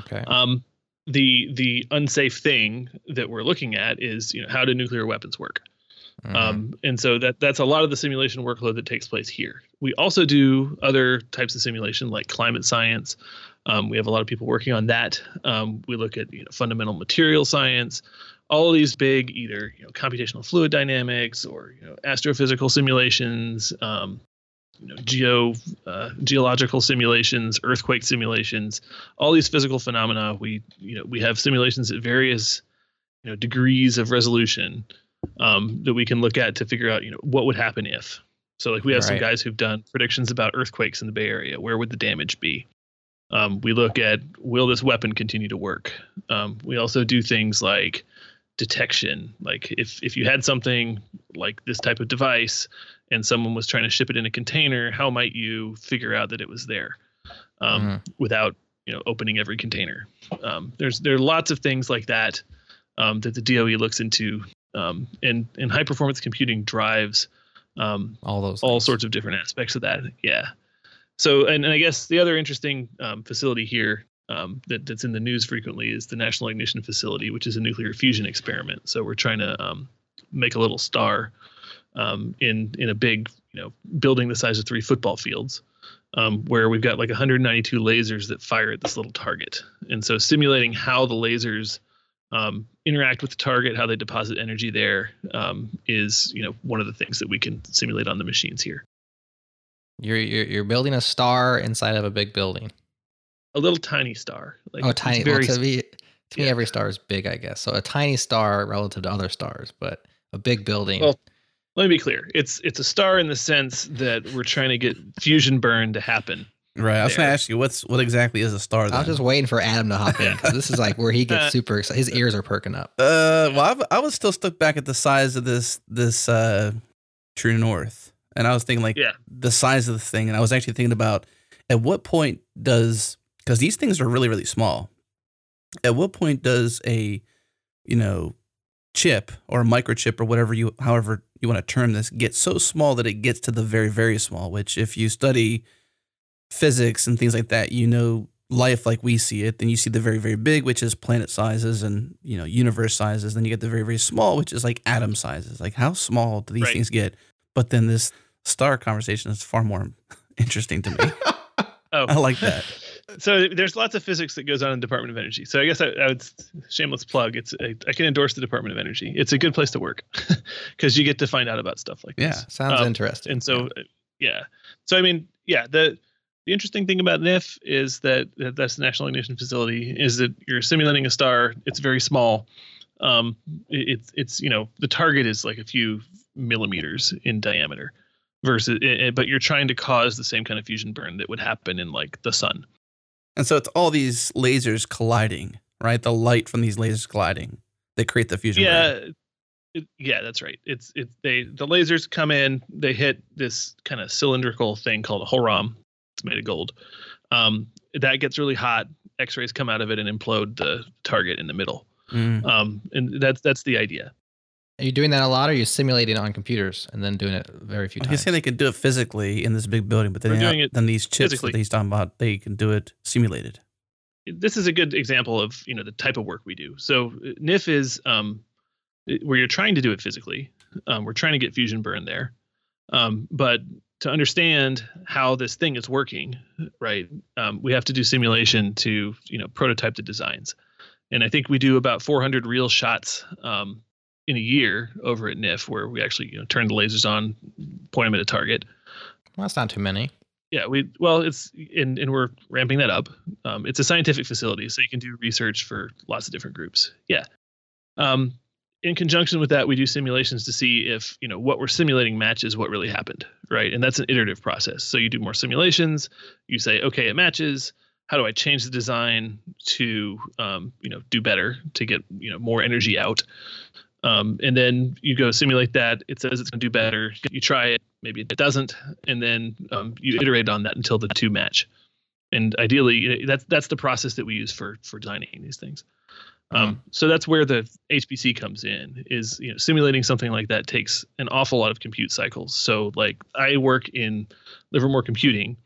Okay. Um, the the unsafe thing that we're looking at is you know how do nuclear weapons work? Mhm. Um, and so that that's a lot of the simulation workload that takes place here. We also do other types of simulation like climate science. Um, we have a lot of people working on that. Um, we look at you know fundamental material science, all these big either you know computational fluid dynamics or you know astrophysical simulations, um, you know geo uh, geological simulations, earthquake simulations, all these physical phenomena. We you know we have simulations at various you know degrees of resolution um, that we can look at to figure out, you know, what would happen if. So, like, we have some guys who've done predictions about earthquakes in the Bay Area. Where would the damage be? Um, we look at will this weapon continue to work? Um, we also do things like detection. Like, if if you had something like this type of device and someone was trying to ship it in a container, how might you figure out that it was there um, Mhm. without you know opening every container? Um, there's there are lots of things like that um, that the DOE looks into um, and and high performance computing drives um, all those. all things. sorts of different aspects of that. Yeah. So and, and I guess the other interesting um, facility here um, that, that's in the news frequently is the National Ignition Facility, which is a nuclear fusion experiment. So we're trying to um, make a little star um, in in a big you know building the size of three football fields. Um, where we've got like 192 lasers that fire at this little target, and so simulating how the lasers um, interact with the target, how they deposit energy there, um, is you know one of the things that we can simulate on the machines here. You're, you're you're building a star inside of a big building. A little tiny star. Like oh, tiny. Very, well, to me, to me, every star is big, I guess. So a tiny star relative to other stars, but a big building. Well, let me be clear. It's it's a star in the sense that we're trying to get fusion burn to happen. Right. I was going to ask you what's what exactly is a star? I Then? was just waiting for Adam to hop in because this is like where he gets super excited. His ears are perking up. Uh, well, I, w- I was still stuck back at the size of this this uh, True North, and I was thinking like Yeah. the size of the thing, and I was actually thinking about at what point does because these things are really really small. At what point does a you know chip or a microchip or whatever you however you want to term this get so small that it gets to the very very small? Which if you study physics and things like that, you know life like we see it. Then you see the very, very big, which is planet sizes and you know universe sizes. Then you get the very, very small, which is like atom sizes. Like how small do these Right. things get? But then this star conversation is far more interesting to me. Oh, I like that. so there's lots of physics that goes on in the Department of Energy. So I guess I, I would shameless plug. It's I, I can endorse the Department of Energy. It's a good place to work because you get to find out about stuff like Yeah. this. Sounds Um, interesting. And so uh, yeah. So I mean, yeah, the the interesting thing about NIF is that that that's the National Ignition Facility is that you're simulating a star. It's very small. Um, it- it's it's you know the target is like a few millimeters in diameter, versus eh, eh, but you're trying to cause the same kind of fusion burn that would happen in like the sun. And so it's all these lasers colliding, right? The light from these lasers colliding that create the fusion. yeah burn. it, yeah that's right it's it's they the lasers come in they hit this kind of cylindrical thing called a hohlraum it's made of gold um that gets really hot x-rays come out of it and implode the target in the middle Mm. um and that's that's the idea are you doing that a lot, or are you simulating on computers and then doing it very few He's times? saying they can do it physically in this big building, but then, We're have- doing it then these chips physically. that he's talking about, they can do it simulated. this is a good example of you know the type of work we do so uh, nif is um where you're trying to do it physically um, we're trying to get fusion burn there um, but to understand how this thing is working right um, we have to do simulation to you know prototype the designs and i think we do about 400 real shots um, in a year over at nif where we actually you know turn the lasers on point them at a target well, that's not too many. yeah, we well, it's and and we're ramping that up. Um, it's a scientific facility, so you can do research for lots of different groups. Yeah. Um, in conjunction with that, we do simulations to see if you know what we're simulating matches what really happened, right? And that's an iterative process. So you do more simulations. You say, okay, it matches. How do I change the design to um, you know do better to get you know more energy out? Um, and then you go simulate that. It says it's going to do better. You try it, maybe it doesn't, and then um, you iterate on that until the two match. And ideally, that's that's the process that we use for for designing these things. Um, so that's where the HPC comes in. Is you know simulating something like that takes an awful lot of compute cycles. So like I work in Livermore Computing,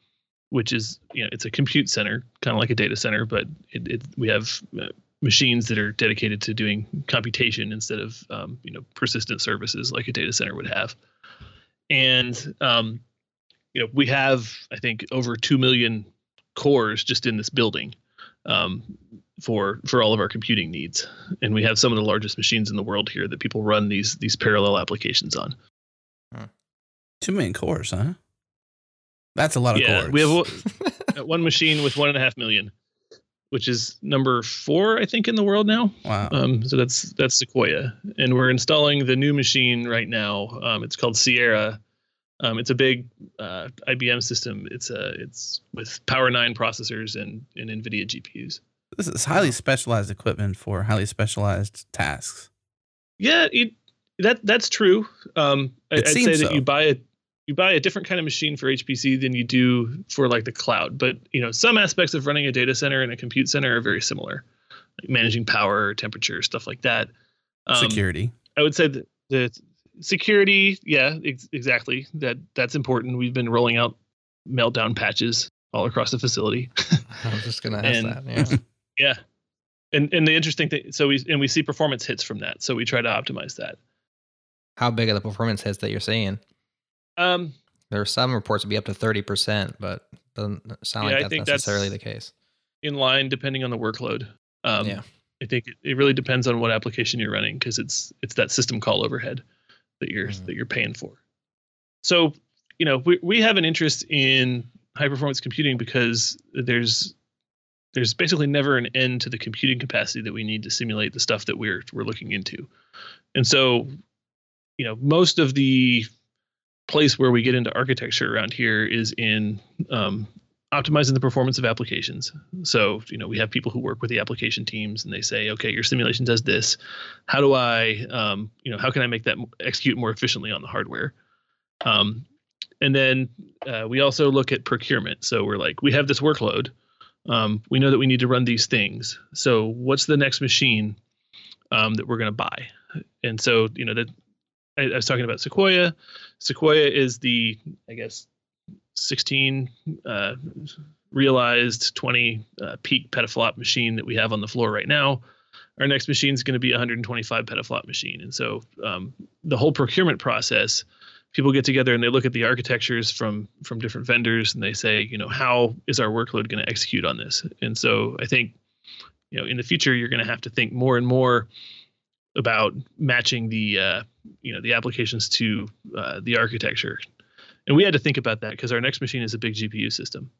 which is you know it's a compute center, kind of like a data center, but it, it we have uh, machines that are dedicated to doing computation instead of um, you know persistent services like a data center would have. And um, you know we have I think over two million cores just in this building um, for for all of our computing needs, and we have some of the largest machines in the world here that people run these these parallel applications on. Two million cores, huh? That's a lot of yeah, cores. we have one- uh, machine with one and a half million, which is number four I think in the world now. wow. Um, so that's that's Sequoia, and we're installing the new machine right now. Um, it's called Sierra. Um, it's a big uh, IBM system. It's a it's with Power Nine processors and, and NVIDIA GPUs. This is highly specialized equipment for highly specialized tasks. Yeah, it, that that's true. Um, I, It I'd say that so. you buy a you buy a different kind of machine for HPC than you do for like the cloud. But you know, some aspects of running a data center and a compute center are very similar, like managing power, temperature, stuff like that. Um, Security. I would say that the security, yeah, ex- exactly. That that's important. We've been rolling out meltdown patches all across the facility. I was just gonna ask And- that. Yeah. Yeah, and and the interesting thing, so we and we see performance hits from that. So we try to optimize that. How big are the performance hits that you're seeing? Um, There are some reports to be up to thirty percent, but doesn't sound Yeah, like that's think that's- necessarily the case. in line depending on the workload. Um, Yeah. I think it, it really depends on what application you're running because it's it's that system call overhead that you're Mhm. that you're paying for. So you know, we we have an interest in high performance computing because there's there's basically never an end to the computing capacity that we need to simulate the stuff that we're we're looking into. And so, you know, most of the place where we get into architecture around here is in um, optimizing the performance of applications. So, you know, we have people who work with the application teams and they say, okay, your simulation does this. How do I, um, you know, how can I make that execute more efficiently on the hardware? Um, and then uh, we also look at procurement. So we're like, we have this workload. Um, we know that we need to run these things. So what's the next machine um, that we're going to buy? And so, you know, that I, I was talking about Sequoia. Sequoia is the, I guess, 16 uh, realized 20 uh, peak petaflop machine that we have on the floor right now. Our next machine is going to be a 125 petaflop machine. And so um, the whole procurement process, people get together and they look at the architectures from from different vendors and they say, you know, how is our workload going to execute on this? And so I think, you know, in the future you're going to have to think more and more about matching the uh, you know the applications to uh, the architecture and we had to think about that because our next machine is a big GPU system.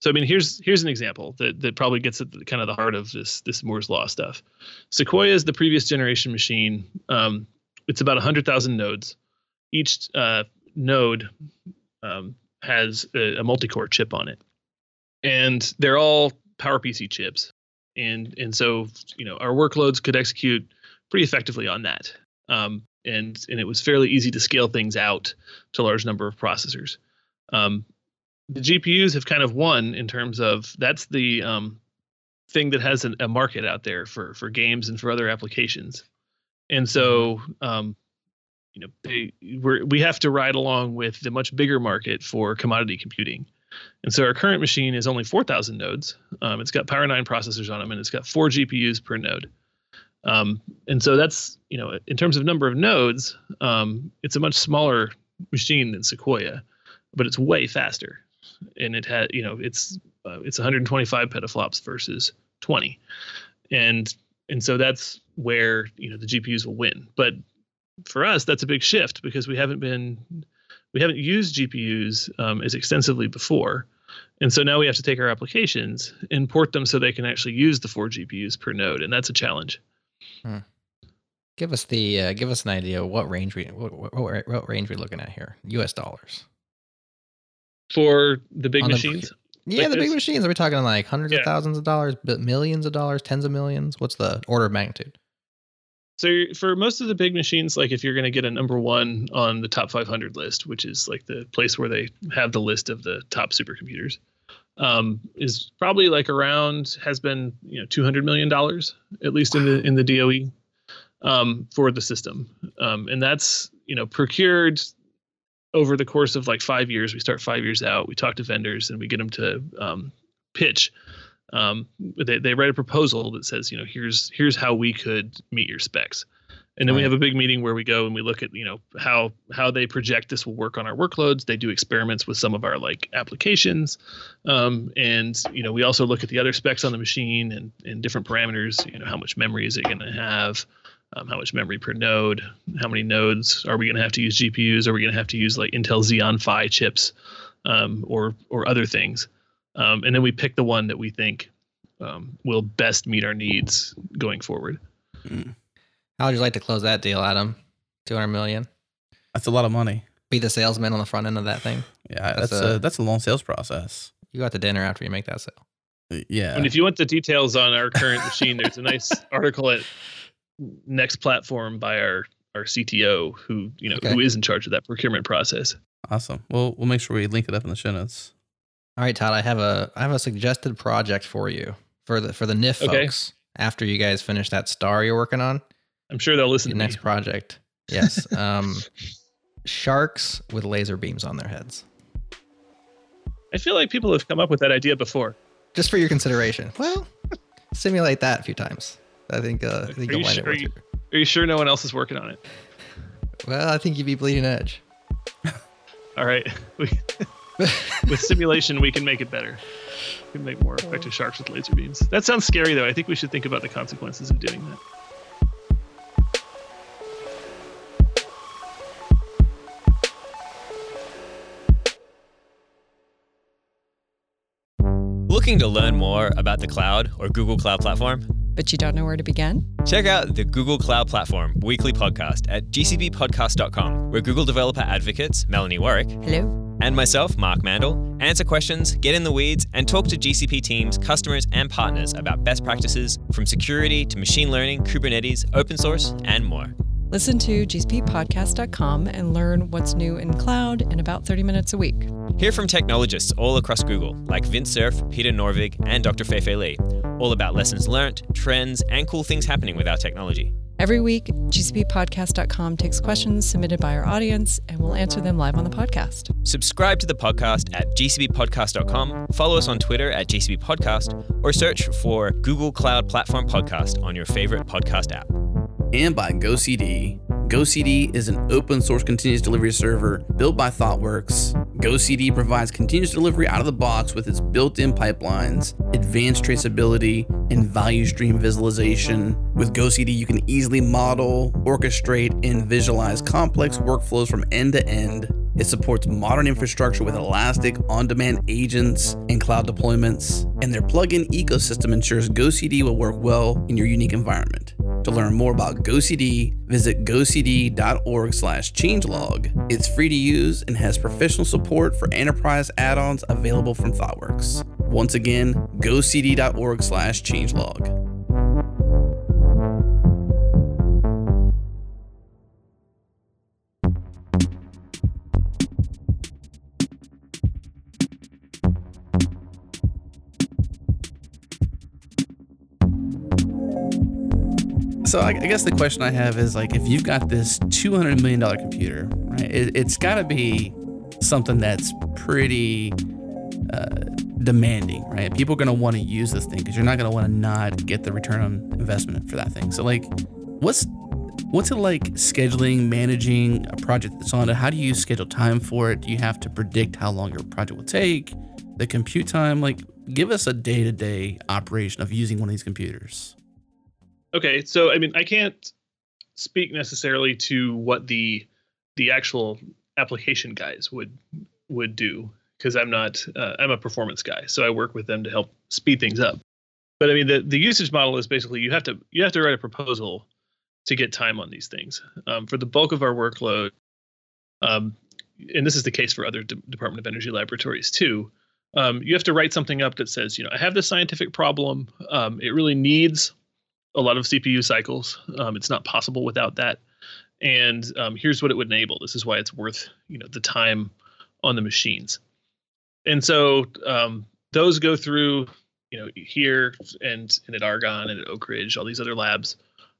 So I mean, here's here's an example that that probably gets at the, kind of the heart of this this Moore's law stuff. Sequoia is the previous generation machine. Um, it's about hundred thousand nodes. Each uh, node um, has a, a multi-core chip on it, and they're all PowerPC chips. And and so you know our workloads could execute pretty effectively on that. Um, and and it was fairly easy to scale things out to a large number of processors. Um, the GPUs have kind of won in terms of that's the um, thing that has an, a market out there for for games and for other applications, and so um, you know they we we have to ride along with the much bigger market for commodity computing. And so our current machine is only 4,000 nodes. Um, it's got Power 9 processors on them, and it's got four GPUs per node. Um, and so that's you know in terms of number of nodes, um, it's a much smaller machine than Sequoia, but it's way faster, and it had you know it's uh, it's 125 petaflops versus 20, and and so that's where you know the GPUs will win. But for us, that's a big shift because we haven't been we haven't used GPUs um, as extensively before. And so now we have to take our applications and port them so they can actually use the four GPUs per node, and that's a challenge. Hmm. Give us the uh, give us an idea what range we what, what, what range we're looking at here? U.S. dollars for the big On the- machines. Yeah, Like the big machines. Are we talking like hundreds Yeah. of thousands of dollars, but millions of dollars, tens of millions? What's the order of magnitude? So for most of the big machines, like if you're going to get a number one on the top 500 list, which is like the place where they have the list of the top supercomputers, um, is probably like around has been you know 200 million dollars at least in the in the DOE um, for the system, um, and that's you know procured over the course of like five years. We start five years out. We talk to vendors and we get them to um, pitch. Um, they they write a proposal that says you know here's here's how we could meet your specs. And then we have a big meeting where we go and we look at you know how how they project this will work on our workloads. They do experiments with some of our like applications. Um, and you know we also look at the other specs on the machine and and different parameters you know how much memory is it going to have? Um, how much memory per node? How many nodes are we going to have to use gpus are we going to have to use like intel xeon phi chips um, or or other things um, and then we pick the one that we think um, will best meet our needs going forward How would you like to close that deal, Adam? Two hundred million. That's a lot of money. Be the salesman on the front end of that thing. Yeah, That's that's, a- a, that's a long sales process. You go out to dinner after you make that sale. Yeah. And if you want the details on our current machine, there's a nice article at Next Platform by our our CTO, who you know Okay. who is in charge of that procurement process. awesome. Well, we'll make sure we link it up in the show notes. All right, Todd. I have a I have a suggested project for you for the for the NIF Okay. folks. After you guys finish that star you're working on, I'm sure they'll listen your to me. next project. Yes. um, sharks with laser beams on their heads. I feel like people have come up with that idea before. Just for your consideration. Well, simulate that a few times. I think uh, I think Are you'll you sure- it are you- Are you sure no one else is working on it? Well, I think you'd be bleeding edge. All right, with simulation, we can make it better. We can make more effective sharks with laser beams. That sounds scary, though. I think we should think about the consequences of doing that. Looking to learn more about the cloud or Google Cloud Platform? But you don't know where to begin? Check out the Google Cloud Platform weekly podcast at gcppodcast.com, where Google developer advocates Melanie Warrick Hello? and myself, Mark Mandel, answer questions, get in the weeds, and talk to GCP teams, customers, and partners about best practices from security to machine learning, Kubernetes, open source, and more. Listen to gcppodcast.com and learn what's new in cloud in about 30 minutes a week. Hear from technologists all across Google, like Vint Cerf, Peter Norvig, and Dr. Feifei Li, all about lessons learned, trends, and cool things happening with our technology. Every week, gcppodcast.com takes questions submitted by our audience and we'll answer them live on the podcast. Subscribe to the podcast at gcppodcast.com, follow us on Twitter at gcppodcast, or search for Google Cloud Platform Podcast on your favorite podcast app. And by GoCD. GoCD is an open source continuous delivery server built by ThoughtWorks. GoCD provides continuous delivery out of the box with its built in pipelines, advanced traceability, and value stream visualization. With GoCD, you can easily model, orchestrate, and visualize complex workflows from end to end. It supports modern infrastructure with elastic on demand agents and cloud deployments, and their plugin ecosystem ensures GoCD will work well in your unique environment. To learn more about GoCD, visit gocd.org/changelog. It's free to use and has professional support for enterprise add-ons available from ThoughtWorks. Once again, gocd.org/changelog. So I, I guess the question I have is like, if you've got this two hundred million dollar computer, right? It, it's got to be something that's pretty uh, demanding, right? People are to want to use this thing because you're not to want to not get the return on investment for that thing. So like, what's what's it like scheduling, managing a project that's on it? How do you schedule time for it? Do you have to predict how long your project will take? The compute time, like, give us a day to day operation of using one of these computers. Okay, so I mean, I can't speak necessarily to what the the actual application guys would would do because I'm not uh, I'm a performance guy, so I work with them to help speed things up. But I mean, the the usage model is basically you have to you have to write a proposal to get time on these things. Um, for the bulk of our workload, um, and this is the case for other Department of Energy laboratories too. Um, you have to write something up that says, you know, I have this scientific problem. Um, it really needs a lot of CPU cycles. Um, it's not possible without that. And um, here's what it would enable. This is why it's worth you know the time on the machines. And so um, those go through you know here and, and at Argonne and at Oak Ridge, all these other labs,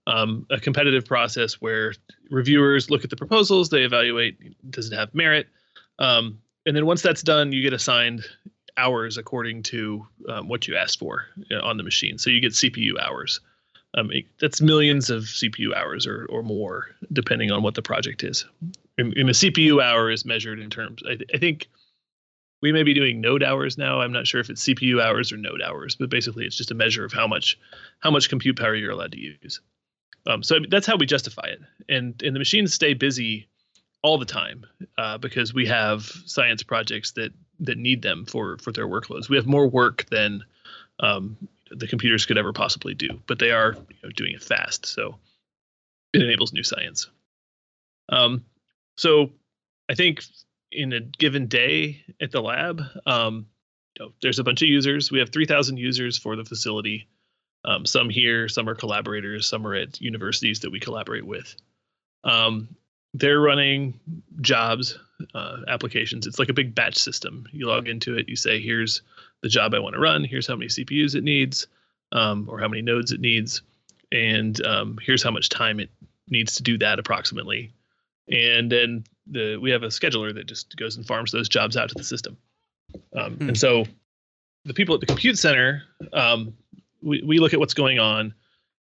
um, a competitive process where reviewers look at the proposals, they evaluate does it have merit, um, and then once that's done, you get assigned hours according to um, what you asked for know, on the machine. So you get CPU hours. Um, it, that's millions of CPU hours or, or more, depending on what the project is. And, and a CPU hour is measured in terms. I, th- I think we may be doing node hours now. I'm not sure if it's CPU hours or node hours, but basically it's just a measure of how much how much compute power you're allowed to use. Um, so that's how we justify it, and and the machines stay busy all the time uh, because we have science projects that that need them for for their workloads. We have more work than um, the computers could ever possibly do, but they are you know, doing it fast, so it enables new science. Um, so I think in a given day at the lab, um, you know, there's a bunch of users. We have 3,000 users for the facility. Um, some here, some are collaborators, some are at universities that we collaborate with. Um, they're running jobs, uh, applications. It's like a big batch system. You log into it, you say, here's the job I want to run, here's how many CPUs it needs, um, or how many nodes it needs, and um, here's how much time it needs to do that approximately. And then the we have a scheduler that just goes and farms those jobs out to the system. Um, Hmm. And so the people at the compute center, um, we, we look at what's going on.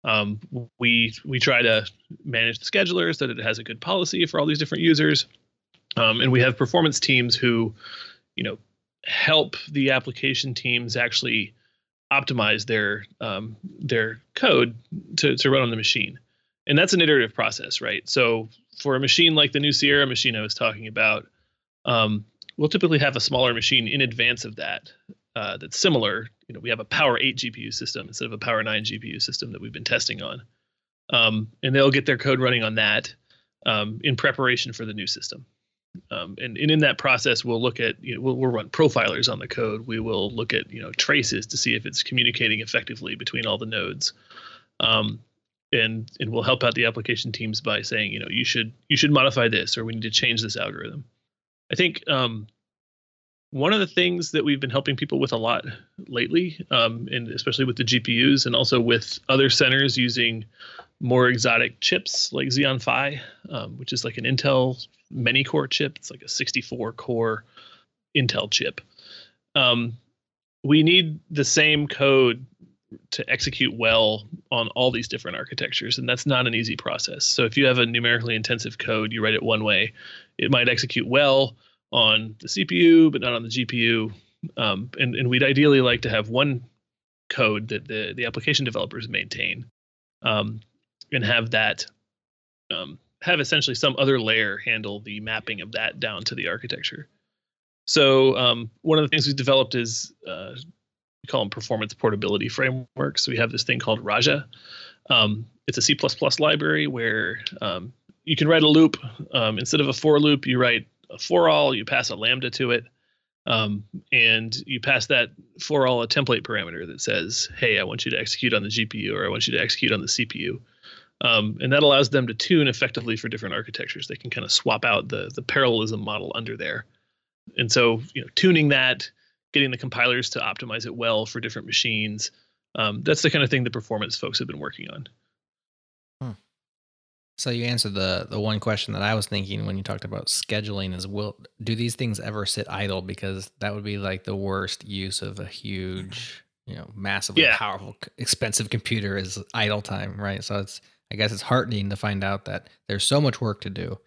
Um, we we try to manage the scheduler so that it has a good policy for all these different users. Um, and we have performance teams who, you know, help the application teams actually optimize their um, their code to, to run on the machine. And that's an iterative process, right? So for a machine like the new Sierra machine I was talking about, um, we'll typically have a smaller machine in advance of that uh, that's similar. You know, we have a Power 8 GPU system instead of a Power 9 GPU system that we've been testing on, um, and they'll get their code running on that um, in preparation for the new system. Um, and, and in that process, we'll look at you know we'll, we'll run profilers on the code. We will look at you know traces to see if it's communicating effectively between all the nodes. Um, and and we'll help out the application teams by saying you know you should you should modify this or we need to change this algorithm i think um, one of the things that we've been helping people with a lot lately um, and especially with the gpus and also with other centers using more exotic chips like xeon phi um, which is like an intel many core chip it's like a 64 core intel chip. Um, we need the same code to execute well on all these different architectures and that's not an easy process. So if you have a numerically intensive code you write it one way it might execute well on the cpu but not on the gpu um, and, and we'd ideally like to have one code that the, the application developers maintain um, and have that um, have essentially some other layer handle the mapping of that down to the architecture so um, one of the things we've developed is uh, we call them performance portability frameworks. We have this thing called Raja. Um, it's a C++ library where um, you can write a loop. Um, instead of a for loop, you write a for all, you pass a lambda to it. Um, and you pass that for all a template parameter that says, hey, I want you to execute on the GPU or I want you to execute on the CPU. Um, and that allows them to tune effectively for different architectures. They can kind of swap out the, the parallelism model under there. And so, you know, tuning that, getting the compilers to optimize it well for different machines. Um, that's the kind of thing the performance folks have been working on. Hmm. So you answered the the one question that I was thinking when you talked about scheduling is will do these things ever sit idle because that would be like the worst use of a huge you know massively Yeah. powerful expensive computer is idle time right so it's I guess it's heartening to find out that there's so much work to do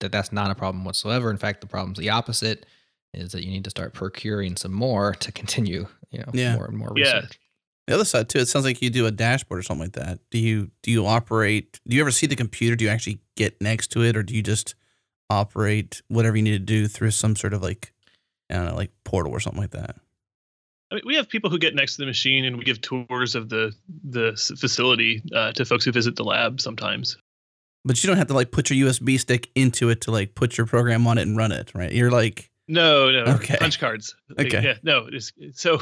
that that's not a problem whatsoever in fact the problem's the opposite is that you need to start procuring some more to continue you know Yeah. more and more Yeah. research The other side too, it sounds like you do a dashboard or something like that. Do you do you operate? Do you ever see the computer? Do you actually get next to it, or do you just operate whatever you need to do through some sort of like, I don't know, like portal or something like that? I mean, we have people who get next to the machine and we give tours of the the facility uh, to folks who visit the lab sometimes. But you don't have to like put your USB stick into it to like put your program on it and run it, right? You're like, No, no, Okay. punch cards. Like, Okay. Yeah, no. It's, so,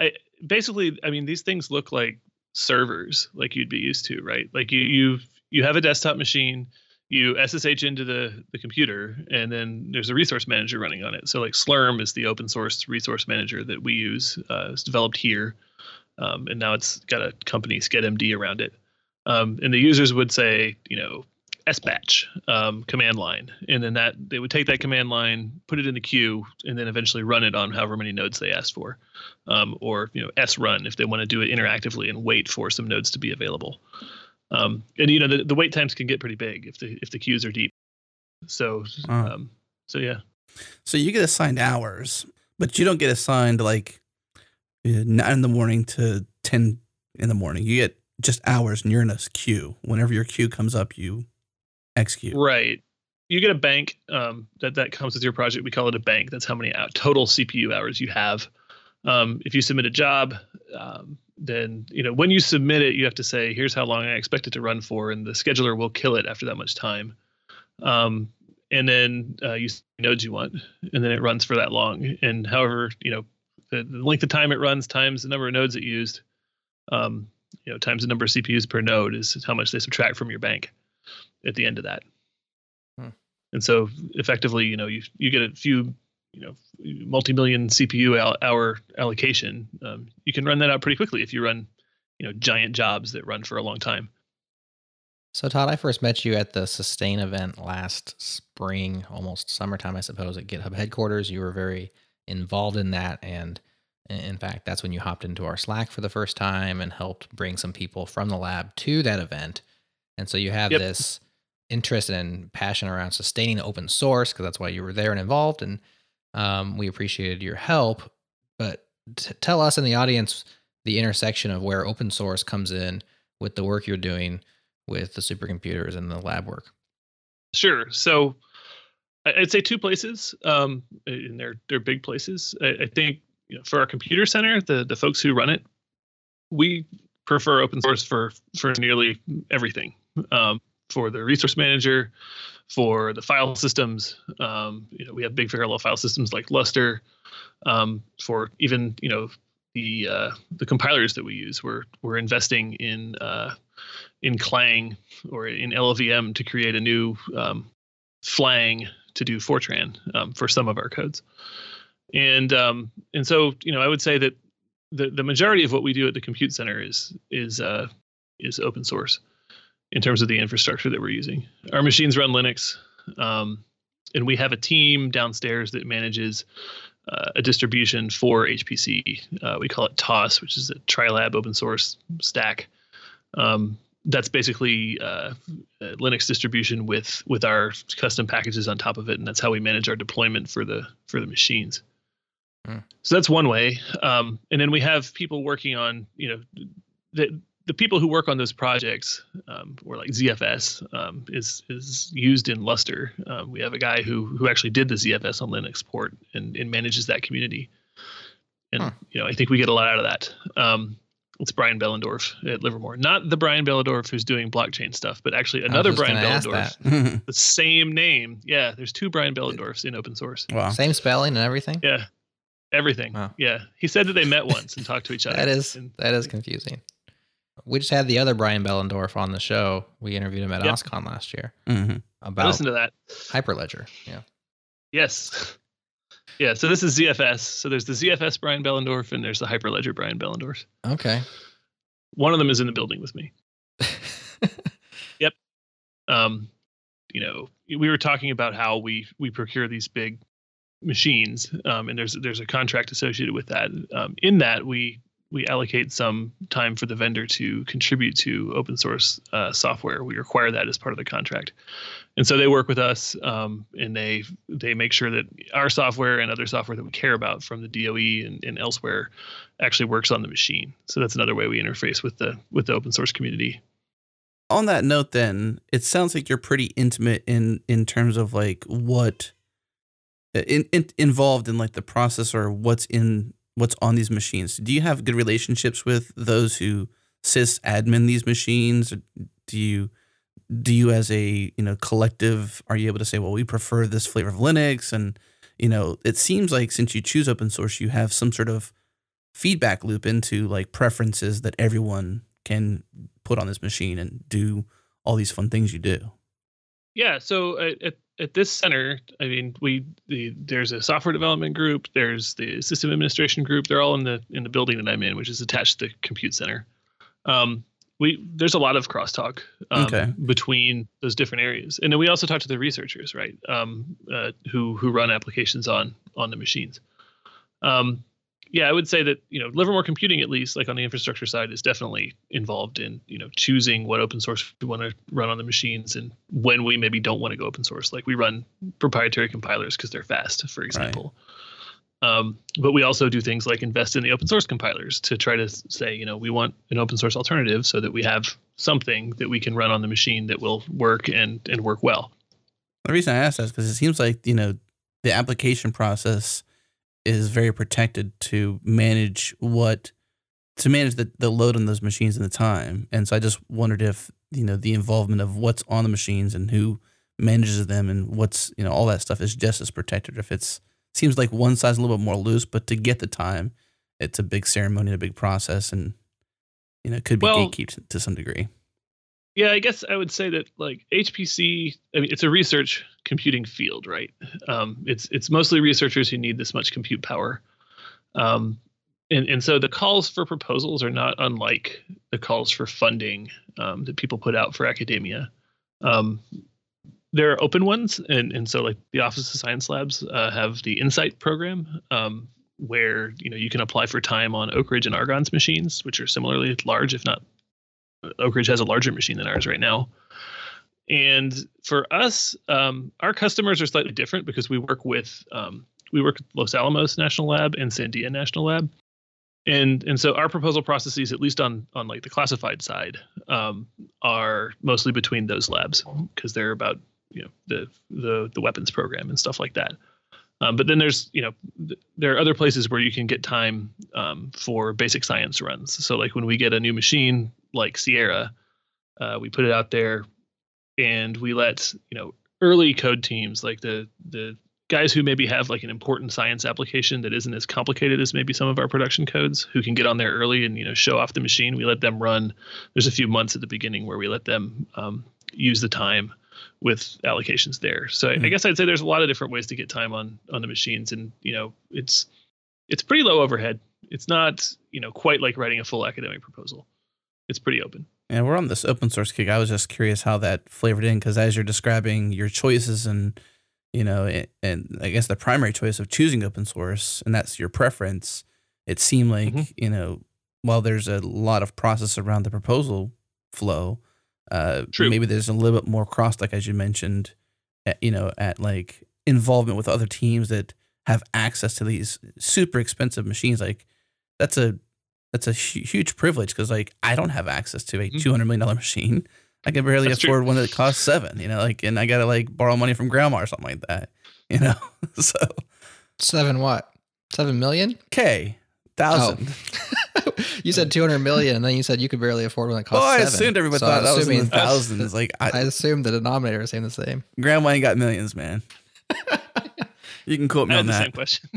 I basically, I mean, these things look like servers, like you'd be used to, right? Like you you you have a desktop machine, you SSH into the the computer, and then there's a resource manager running on it. So like Slurm is the open source resource manager that we use. Uh, it's developed here, um, and now it's got a company SchedMD around it. Um, and the users would say, you know, sbatch um, command line, and then that they would take that command line, put it in the queue, and then eventually run it on however many nodes they asked for, um, or you know srun if they want to do it interactively and wait for some nodes to be available. Um, and you know the, the wait times can get pretty big if the if the queues are deep. So Oh. um, so yeah. so you get assigned hours, but you don't get assigned like uh, nine in the morning to ten in the morning. You get just hours, and you're in a queue. Whenever your queue comes up, you execute. Right. You get a bank um, that that comes with your project. We call it a bank. That's how many hou- total CPU hours you have. Um, if you submit a job, um, then you know when you submit it, you have to say, "Here's how long I expect it to run for," and the scheduler will kill it after that much time. Um, and then uh, you see nodes you want, and then it runs for that long. And however, you know, the, the length of time it runs times the number of nodes it used, um, you know, times the number of CPUs per node is how much they subtract from your bank at the end of that. Hmm. And so effectively, you know, you you get a few, you know, multi-million CPU al- hour allocation. Um, you can run that out pretty quickly if you run, you know, giant jobs that run for a long time. So Todd, I first met you at the Sustain event last spring, almost summertime, I suppose, at GitHub headquarters. You were very involved in that, and in fact, that's when you hopped into our Slack for the first time and helped bring some people from the lab to that event. And so you have Yep. this interest and passion around sustaining open source because that's why you were there and involved, and um, we appreciated your help. But t- tell us in the audience the intersection of where open source comes in with the work you're doing with the supercomputers and the lab work. Sure. So I'd say two places, um, and they're they're big places. I, I think you know, for our computer center, the the folks who run it, we prefer open source for for nearly everything. Um, for the resource manager, for the file systems, um, you know, we have big parallel file systems like Lustre. Um, for even you know the uh, the compilers that we use, we're we're investing in uh, in Clang or in LLVM to create a new um, Flang to do Fortran um, for some of our codes. And um, and so you know I would say that the the majority of what we do at the compute center is is uh, is open source in terms of the infrastructure that we're using. Our machines run Linux, um, and we have a team downstairs that manages uh, a distribution for HPC. Uh, we call it TOSS, which is a Trilab open source stack. Um, that's basically uh, Linux distribution with with our custom packages on top of it, and that's how we manage our deployment for the for the machines. Hmm. So that's one way, um, and then we have people working on you know the the people who work on those projects, um, or like ZFS, um, is is used in Lustre. Um, we have a guy who who actually did the ZFS on Linux port and, and manages that community, and Huh. you know I think we get a lot out of that. Um, it's Brian Behlendorf at Livermore, not the Brian Behlendorf who's doing blockchain stuff, but actually another I was just Brian Behlendorf, the same name. Yeah, there's two Brian Behlendorfs in open source. wow. Same spelling and everything. Yeah, everything. Wow. Yeah, he said that they met once and talked to each other. That is And- that is confusing. We just had the other Brian Behlendorf on the show. We interviewed him at Yep. OSCON last year Mhm. I about listened to that. Hyperledger. Yeah. Yes. Yeah, so this is ZFS. So there's the ZFS Brian Behlendorf and there's the Hyperledger Brian Behlendorf. Okay. One of them is in the building with me. Yep. Um, you know, we were talking about how we we procure these big machines, um, and there's there's a contract associated with that. Um, in that, we we allocate some time for the vendor to contribute to open source uh, software. We require that as part of the contract, and so they work with us, um, and they they make sure that our software and other software that we care about from the DOE and, and elsewhere actually works on the machine. So that's another way we interface with the with the open source community. On that note, then it sounds like you're pretty intimate in in terms of like what uh, in, in involved in like the process or what's in what's on these machines. Do you have good relationships with those who sys admin these machines? Do you do you as a you know collective are you able to say well we prefer this flavor of Linux and you know it seems like since you choose open source you have some sort of feedback loop into like preferences that everyone can put on this machine and do all these fun things you do. Yeah. So uh, at, at, this center, I mean, we the, there's a software development group, there's the system administration group. They're all in the in the building that I'm in, which is attached to the compute center. Um, we there's a lot of crosstalk um, Okay. between those different areas, and then we also talk to the researchers, right? Um, uh, who who run applications on on the machines. Um, yeah, I would say that you know Livermore Computing, at least like on the infrastructure side, is definitely involved in you know choosing what open source we want to run on the machines and when we maybe don't want to go open source. Like we run proprietary compilers because they're fast, for example. Um, but we also do things like invest in the open source compilers to try to say, you know, we want an open source alternative so that we have something that we can run on the machine that will work and and work well. The reason I ask that is because it seems like you know the application process is very protected to manage what to manage the, the load on those machines and the time. And so I just wondered if you know the involvement of what's on the machines and who manages them and what's you know all that stuff is just as protected. If it's seems like one side's a little bit more loose, but to get the time, it's a big ceremony, and a big process, and you know it could be Well- gatekept to some degree. Yeah, I guess I would say that like HPC, I mean, it's a research computing field, right? Um, it's it's mostly researchers who need this much compute power, um, and and so the calls for proposals are not unlike the calls for funding um, that people put out for academia. Um, there are open ones, and and so like the Office of Science Labs uh, have the INCITE program, um, where you know you can apply for time on Oak Ridge and Argonne's machines, which are similarly large, if not Oak Ridge has a larger machine than ours right now. And for us, um, our customers are slightly different because we work with um, we work with Los Alamos National Lab and Sandia National Lab, and and so our proposal processes, at least on on like the classified side, um, are mostly between those labs because they're about you know the the the weapons program and stuff like that. Um, but then there's you know th- there are other places where you can get time um, for basic science runs. So like when we get a new machine like Sierra, uh, we put it out there, and we let you know early code teams like the the guys who maybe have like an important science application that isn't as complicated as maybe some of our production codes who can get on there early and you know show off the machine we let them run. There's a few months at the beginning where we let them um, use the time with allocations there. So I, I Mhm. guess i'd say there's a lot of different ways to get time on on the machines and you know it's it's pretty low overhead. It's not you know quite like writing a full academic proposal. It's pretty open And we're on this open source kick. I was just curious how that flavored in because as you're describing your choices and you know, and, and I guess the primary choice of choosing open source and that's your preference, it seemed like Mhm. you know, while there's a lot of process around the proposal flow, uh, True. maybe there's a little bit more cross, like as you mentioned, at, you know, at like involvement with other teams that have access to these super expensive machines. Like that's a that's a huge privilege because like I don't have access to a Mhm. two hundred million dollar machine. I can barely That's true. afford one that costs seven. You know, like and I gotta like borrow money from grandma or something like that. You know, so Seven what? Seven million? K thousand. you said 200 million, and then you said you could barely afford one that costs Well, I seven. assumed everybody So thought I'm that was in the thousands. Like I, I assumed the denominator is saying the same. grandma ain't got millions, man. you can quote me i on had the that. same question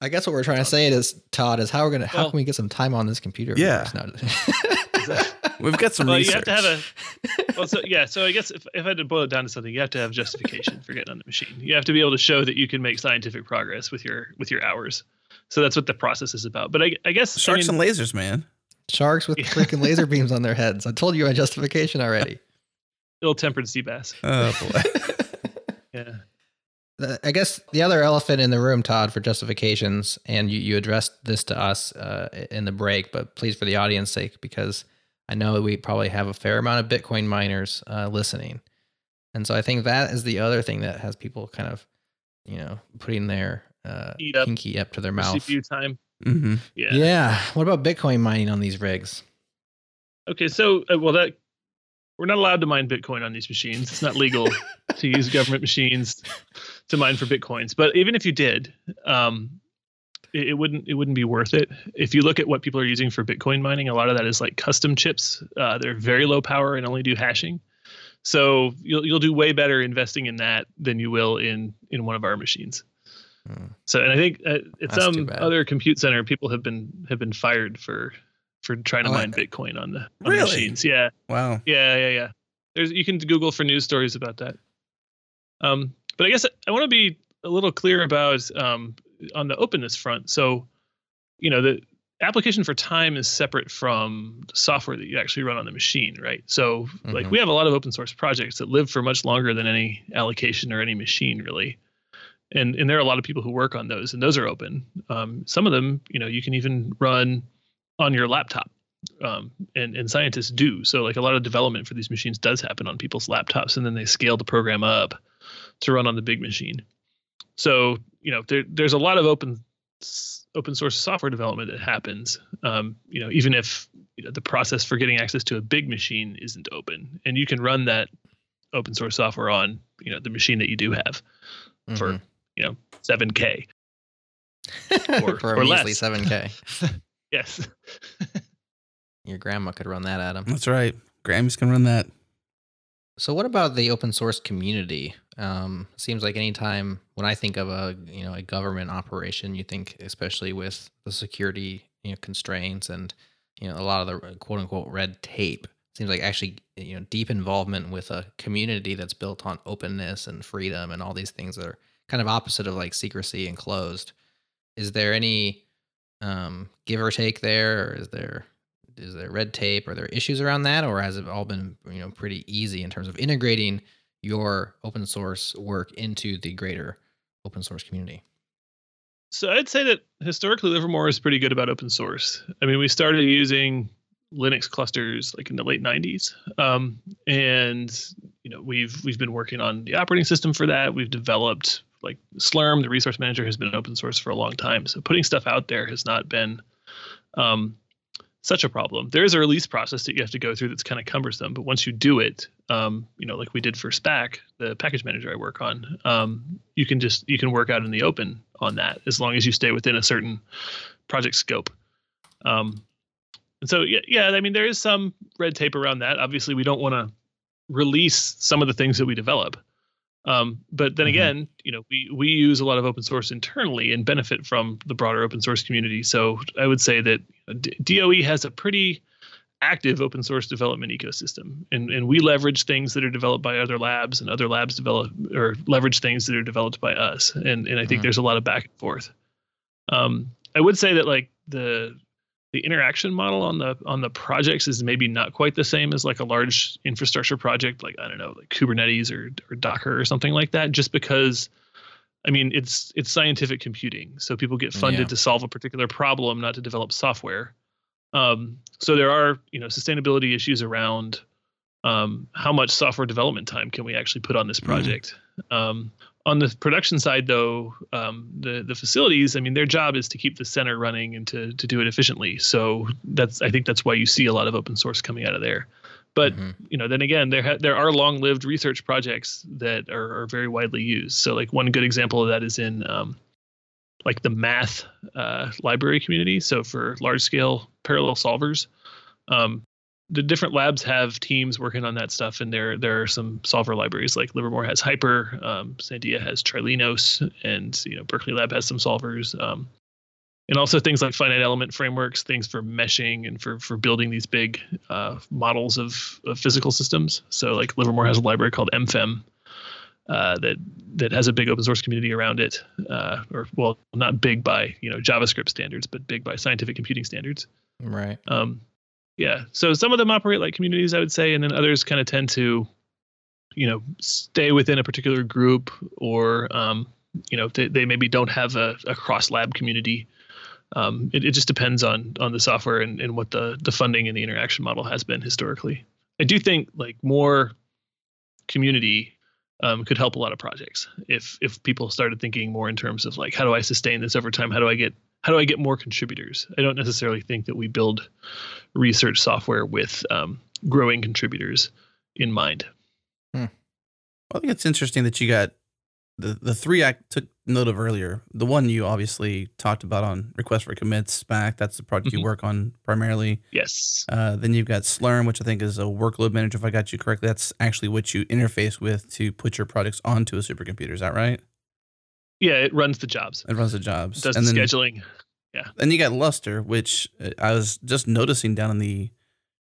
I guess what we're trying to say is, Todd, is how we're gonna how Well- can we get some time on this computer? Yeah. yours? We've got some well, you research. have to have a well, so yeah. So I guess if, if I had to boil it down to something, you have to have justification for getting on the machine. You have to be able to show that you can make scientific progress with your with your hours. So that's what the process is about. But I, I guess I Sharks mean, and lasers, man. Sharks with Yeah. freaking laser beams on their heads. I told you my justification already. ill-tempered sea bass. Oh boy. Yeah. The- I guess the other elephant in the room, Todd, for justifications, and you, you addressed this to us uh, in the break, but please, for the audience sake, because I know we probably have a fair amount of Bitcoin miners uh, listening. And so I think that is the other thing that has people kind of, you know, putting their uh, up. pinky up to their mouth. CPU time. hmm Yeah. Yeah. What about Bitcoin mining on these rigs? Okay. So uh, well, that we're not allowed to mine Bitcoin on these machines. It's not legal to use government machines to mine for Bitcoins. But even if you did, um, it, it wouldn't it wouldn't be worth it. If you look at what people are using for Bitcoin mining, a lot of that is like custom chips. Uh, they're very low power and only do hashing. So you'll you'll do way better investing in that than you will in in one of our machines. Hmm. So and I think uh, at That's some other compute center, people have been have been fired for for trying to Oh, I- mine Bitcoin on the, on Really? machines. Yeah, Wow. yeah, yeah, yeah. There's you can Google for news stories about that. Um, but I guess I want to be a little clear about um, on the openness front. So, you know, the application for time is separate from the software that you actually run on the machine, right? So, like Mhm. we have a lot of open source projects that live for much longer than any allocation or any machine, really. And and there are a lot of people who work on those, and those are open. Um, some of them, you know, you can even run on your laptop um, and and scientists do. So like a lot of development for these machines does happen on people's laptops, and then they scale the program up to run on the big machine. So you know there there's a lot of open open source software development that happens. Um, you know even if you know, the process for getting access to a big machine isn't open, and you can run that open source software on you know the machine that you do have for Mhm. you know 7k. or- for or a measly less. 7K. Yes. Your grandma could run that, Adam. That's right. Grammys can run that. So what about the open source community? Um, seems like anytime when I think of a you know a government operation, you think especially with the security you know constraints and you know a lot of the quote unquote red tape. Seems like actually you know deep involvement with a community that's built on openness and freedom and all these things that are kind of opposite of like secrecy and closed. Is there any um, give or take there, or is there is there red tape? Are there issues around that, or has it all been you know pretty easy in terms of integrating your open source work into the greater open source community? So I'd say that historically Livermore is pretty good about open source. I mean, we started using Linux clusters like in the late 90s, um, and you know we've we've been working on the operating system for that. We've developed like Slurm, the resource manager, has been open source for a long time. So putting stuff out there has not been um, such a problem. There is a release process that you have to go through that's kind of cumbersome, but once you do it, um, you know, like we did for Spack, the package manager I work on, um, you can just you can work out in the open on that as long as you stay within a certain project scope. Um, and so yeah, yeah, I mean there is some red tape around that. Obviously, we don't want to release some of the things that we develop. Um, but then Mhm. again, you know, we we use a lot of open source internally and benefit from the broader open source community. So I would say that DOE has a pretty active open source development ecosystem, and and we leverage things that are developed by other labs, and other labs develop or leverage things that are developed by us. And and I think Mhm. there's a lot of back and forth. Um, I would say that like the the interaction model on the on the projects is maybe not quite the same as like a large infrastructure project like i don't know like kubernetes or, or docker or something like that just because i mean it's it's scientific computing. So people get funded Yeah. to solve a particular problem not to develop software. Um, so there are you know sustainability issues around um, how much software development time can we actually put on this project? Um, on the production side though um, the the facilities i mean their job is to keep the center running and to to do it efficiently. So that's i think that's why you see a lot of open source coming out of there. But Mhm. you know then again there ha- there are long lived research projects that are, are very widely used. So like one good example of that is in um, like the math uh, library community. So for large scale parallel solvers um, the different labs have teams working on that stuff, and there there are some solver libraries like Livermore has hypre, um, Sandia has Trilinos, and you know Berkeley Lab has some solvers, um, and also things like finite element frameworks, things for meshing and for for building these big uh, models of, of physical systems. So like Livermore has a library called MFEM. Uh, that that has a big open source community around it, uh, or well, not big by you know JavaScript standards, but big by scientific computing standards. Right. Um, yeah. So some of them operate like communities, I would say, and then others kind of tend to, you know, stay within a particular group, or um, you know, they, they maybe don't have a, a cross lab community. Um, it, it just depends on on the software and, and what the the funding and the interaction model has been historically. I do think like more community um, could help a lot of projects if if people started thinking more in terms of like how do I sustain this over time? How do I get how do I get more contributors? I don't necessarily think that we build research software with um, growing contributors in mind. I think it's interesting that you got the the three I took note of earlier. The one you obviously talked about on request for commits Spack. That's the project you Mhm. work on primarily. Yes. Uh, then you've got Slurm, which I think is a workload manager. If I got you correctly, that's actually what you interface with to put your projects onto a supercomputer. Is that right? Yeah, it runs the jobs. It runs the jobs. Does and the then, scheduling. Then you got Lustre, which uh, I was just noticing down in the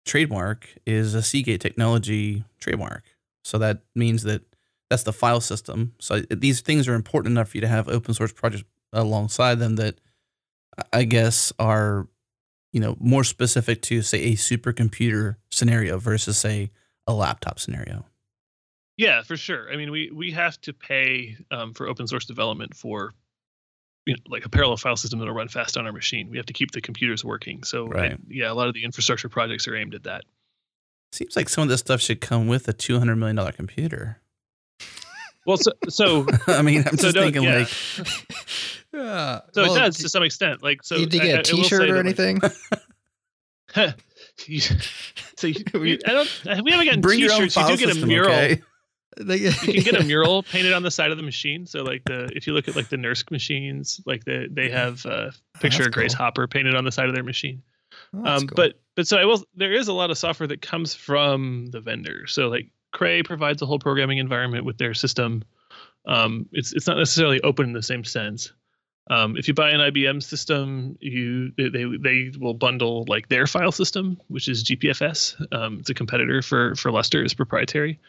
trademark is a Seagate technology trademark. So that means that that's the file system. So these things are important enough for you to have open source projects alongside them that I guess are, you know, more specific to say a supercomputer scenario versus say a laptop scenario. Yeah, for sure. I mean, we we have to pay um, for open source development for you know, like a parallel file system that'll run fast on our machine. We have to keep the computers working. So I- Right. yeah, a lot of the infrastructure projects are aimed at that. Seems like some of this stuff should come with a two hundred million dollar computer. Well, so so I mean, I'm So just don't- thinking yeah. like Yeah. so Well, it does d- to some extent. Like so, Did you get a I- I will say T-shirt or that, like- anything? So you, you- I don't. We haven't gotten bring your own T-shirts. You file do get a mural. okay? You can get a mural painted on the side of the machine. So like the if you look at like the NERSC machines, like the they have a picture that's of Grace cool. Hopper painted on the side of their machine. Oh, um, cool. But but so I will. There is a lot of software that comes from the vendor. So like Cray provides a whole programming environment with their system. Um, it's it's not necessarily open in the same sense. Um, if you buy an IBM system, you they they they will bundle like their file system, which is GPFS. Um, it's a competitor for for Lustre. It's proprietary.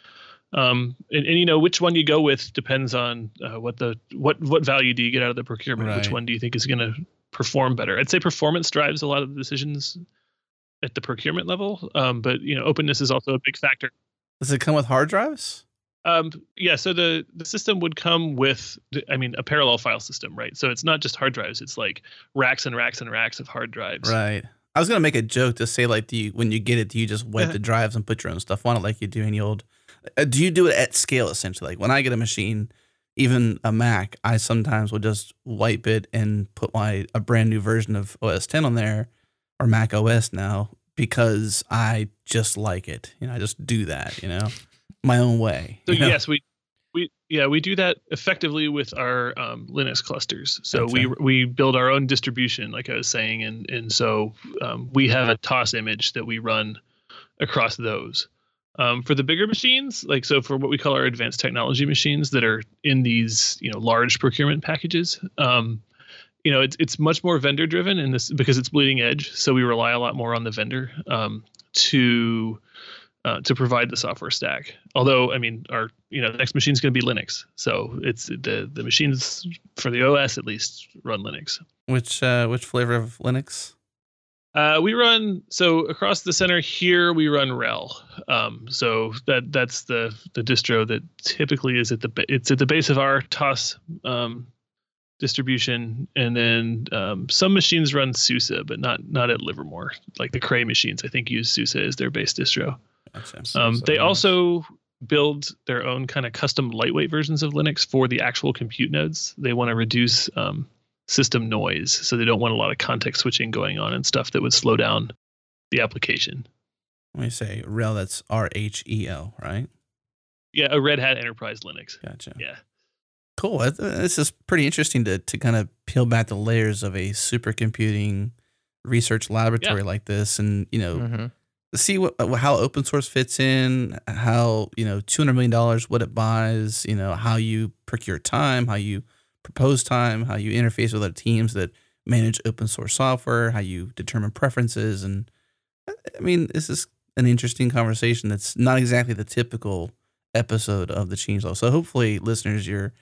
Um, and, and you know which one you go with depends on uh, what the what what value do you get out of the procurement. Which one do you think is going to perform better? I'd say performance drives a lot of the decisions at the procurement level. Um, but you know openness is also a big factor. Does it come with hard drives? Um, yeah, so the the system would come with, I mean, a parallel file system, right? So it's not just hard drives; it's like racks and racks and racks of hard drives. Right. I was gonna make a joke to say like, do you when you get it, do you just wipe the drives and put your own stuff on it like you do any old? Uh, do you do it at scale essentially? Like when I get a machine, even a Mac, I sometimes will just wipe it and put my a brand new version of OS 10 on there, or Mac OS now because I just like it. You know, I just do that. You know, my own way. So know? yes, we we yeah we do that effectively with our um, Linux clusters. So we we build our own distribution, like I was saying, and and so um, we have a TOSS image that we run across those. Um, for the bigger machines, like so for what we call our advanced technology machines that are in these you know large procurement packages, um, you know it's it's much more vendor driven in this because it's bleeding edge. So we rely a lot more on the vendor um, to uh, to provide the software stack. Although, I mean, our you know the next machine is going to be Linux, so it's the the machines for the OS at least run Linux. which uh, which flavor of Linux? Uh, we run so across the center here we run RHEL. Um, so that that's the the distro that typically is at the it's at the base of our TOSS um, distribution, and then um, some machines run SUSE, but not not at Livermore. Like the Cray machines, I think use SUSE as their base distro. Um, So, they yeah. also build their own kind of custom lightweight versions of Linux for the actual compute nodes. They want to reduce um, system noise, so they don't want a lot of context switching going on and stuff that would slow down the application. When you say RHEL, that's R H E L, right? Yeah, a Red Hat Enterprise Linux. Gotcha. Yeah, Cool. This is pretty interesting to to kind of peel back the layers of a supercomputing research laboratory like this, and you know, Mhm. see what uh, how open source fits in, how you know, two hundred million dollars, what it buys, you know, how you procure time, how you propose time, how you interface with other teams that manage open source software, how you determine preferences, and I mean, this is an interesting conversation that's not exactly the typical episode of the changelog. So hopefully, listeners, you're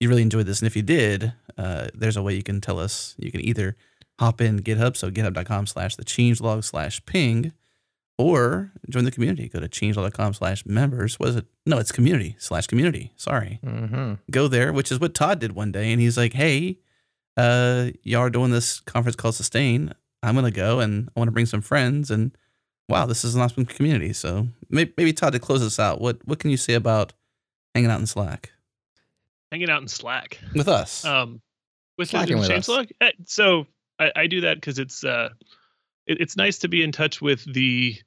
you really enjoyed this, and if you did, uh, there's a way you can tell us. You can either hop in GitHub, so github.com slash the changelog slash ping, or join the community. Go to changelog.com slash members. What is it? No, it's community slash community. Sorry. Mhm. Go there, which is what Todd did one day, and he's like, "Hey, uh, y'all are doing this conference called Sustain. I'm gonna go, and I want to bring some friends, and wow, this is an awesome community. So maybe, maybe Todd to close us out. What what can you say about hanging out in Slack hanging out in Slack. with us? Um, with the, Slacking with with us. changelog. Eh, So I, I do that because it's uh, it, it's nice to be in touch with the, I gue-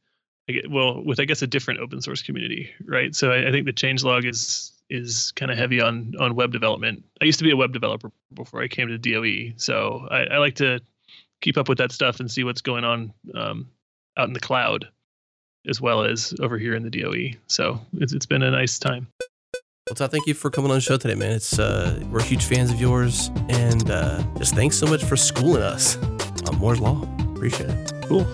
well, with I guess a different open source community, right? So I, I think the changelog is is kind of heavy on on web development. I used to be a web developer before I came to DOE, so I, I like to keep up with that stuff and see what's going on um, out in the cloud, as well as over here in the DOE. So it's it's been a nice time. Well, Todd, thank you for coming on the show today, man. It's uh, we're huge fans of yours, and uh, just thanks so much for schooling us on Moore's Law. Appreciate it. Cool.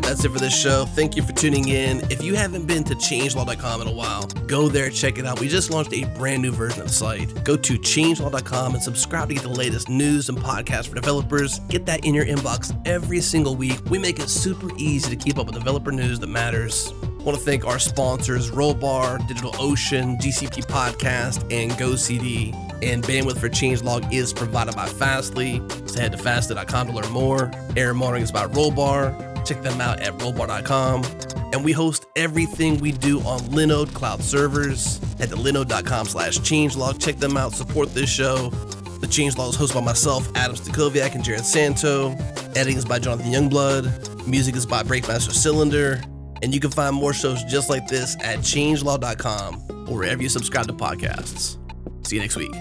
Right, that's it for this show. Thank you for tuning in. If you haven't been to changelog.com in a while, go there, check it out. We just launched a brand new version of the site. Go to changelog.com and subscribe to get the latest news and podcasts for developers. Get that in your inbox every single week. We make it super easy to keep up with developer news that matters. I want to thank our sponsors, Rollbar, DigitalOcean, GCP Podcast, and GoCD. And bandwidth for Changelog is provided by Fastly. So head to fastly.com to learn more. Error monitoring is by Rollbar. Check them out at rollbar.com. And we host everything we do on Linode cloud servers. at the linode.com slash changelog. Check them out. Support this show. The Changelog is hosted by myself, Adam Stacoviak, and Jerod Santo. Editing is by Jonathan Youngblood. Music is by Breakmaster Cylinder. And you can find more shows just like this at changelog.com or wherever you subscribe to podcasts. See you next week.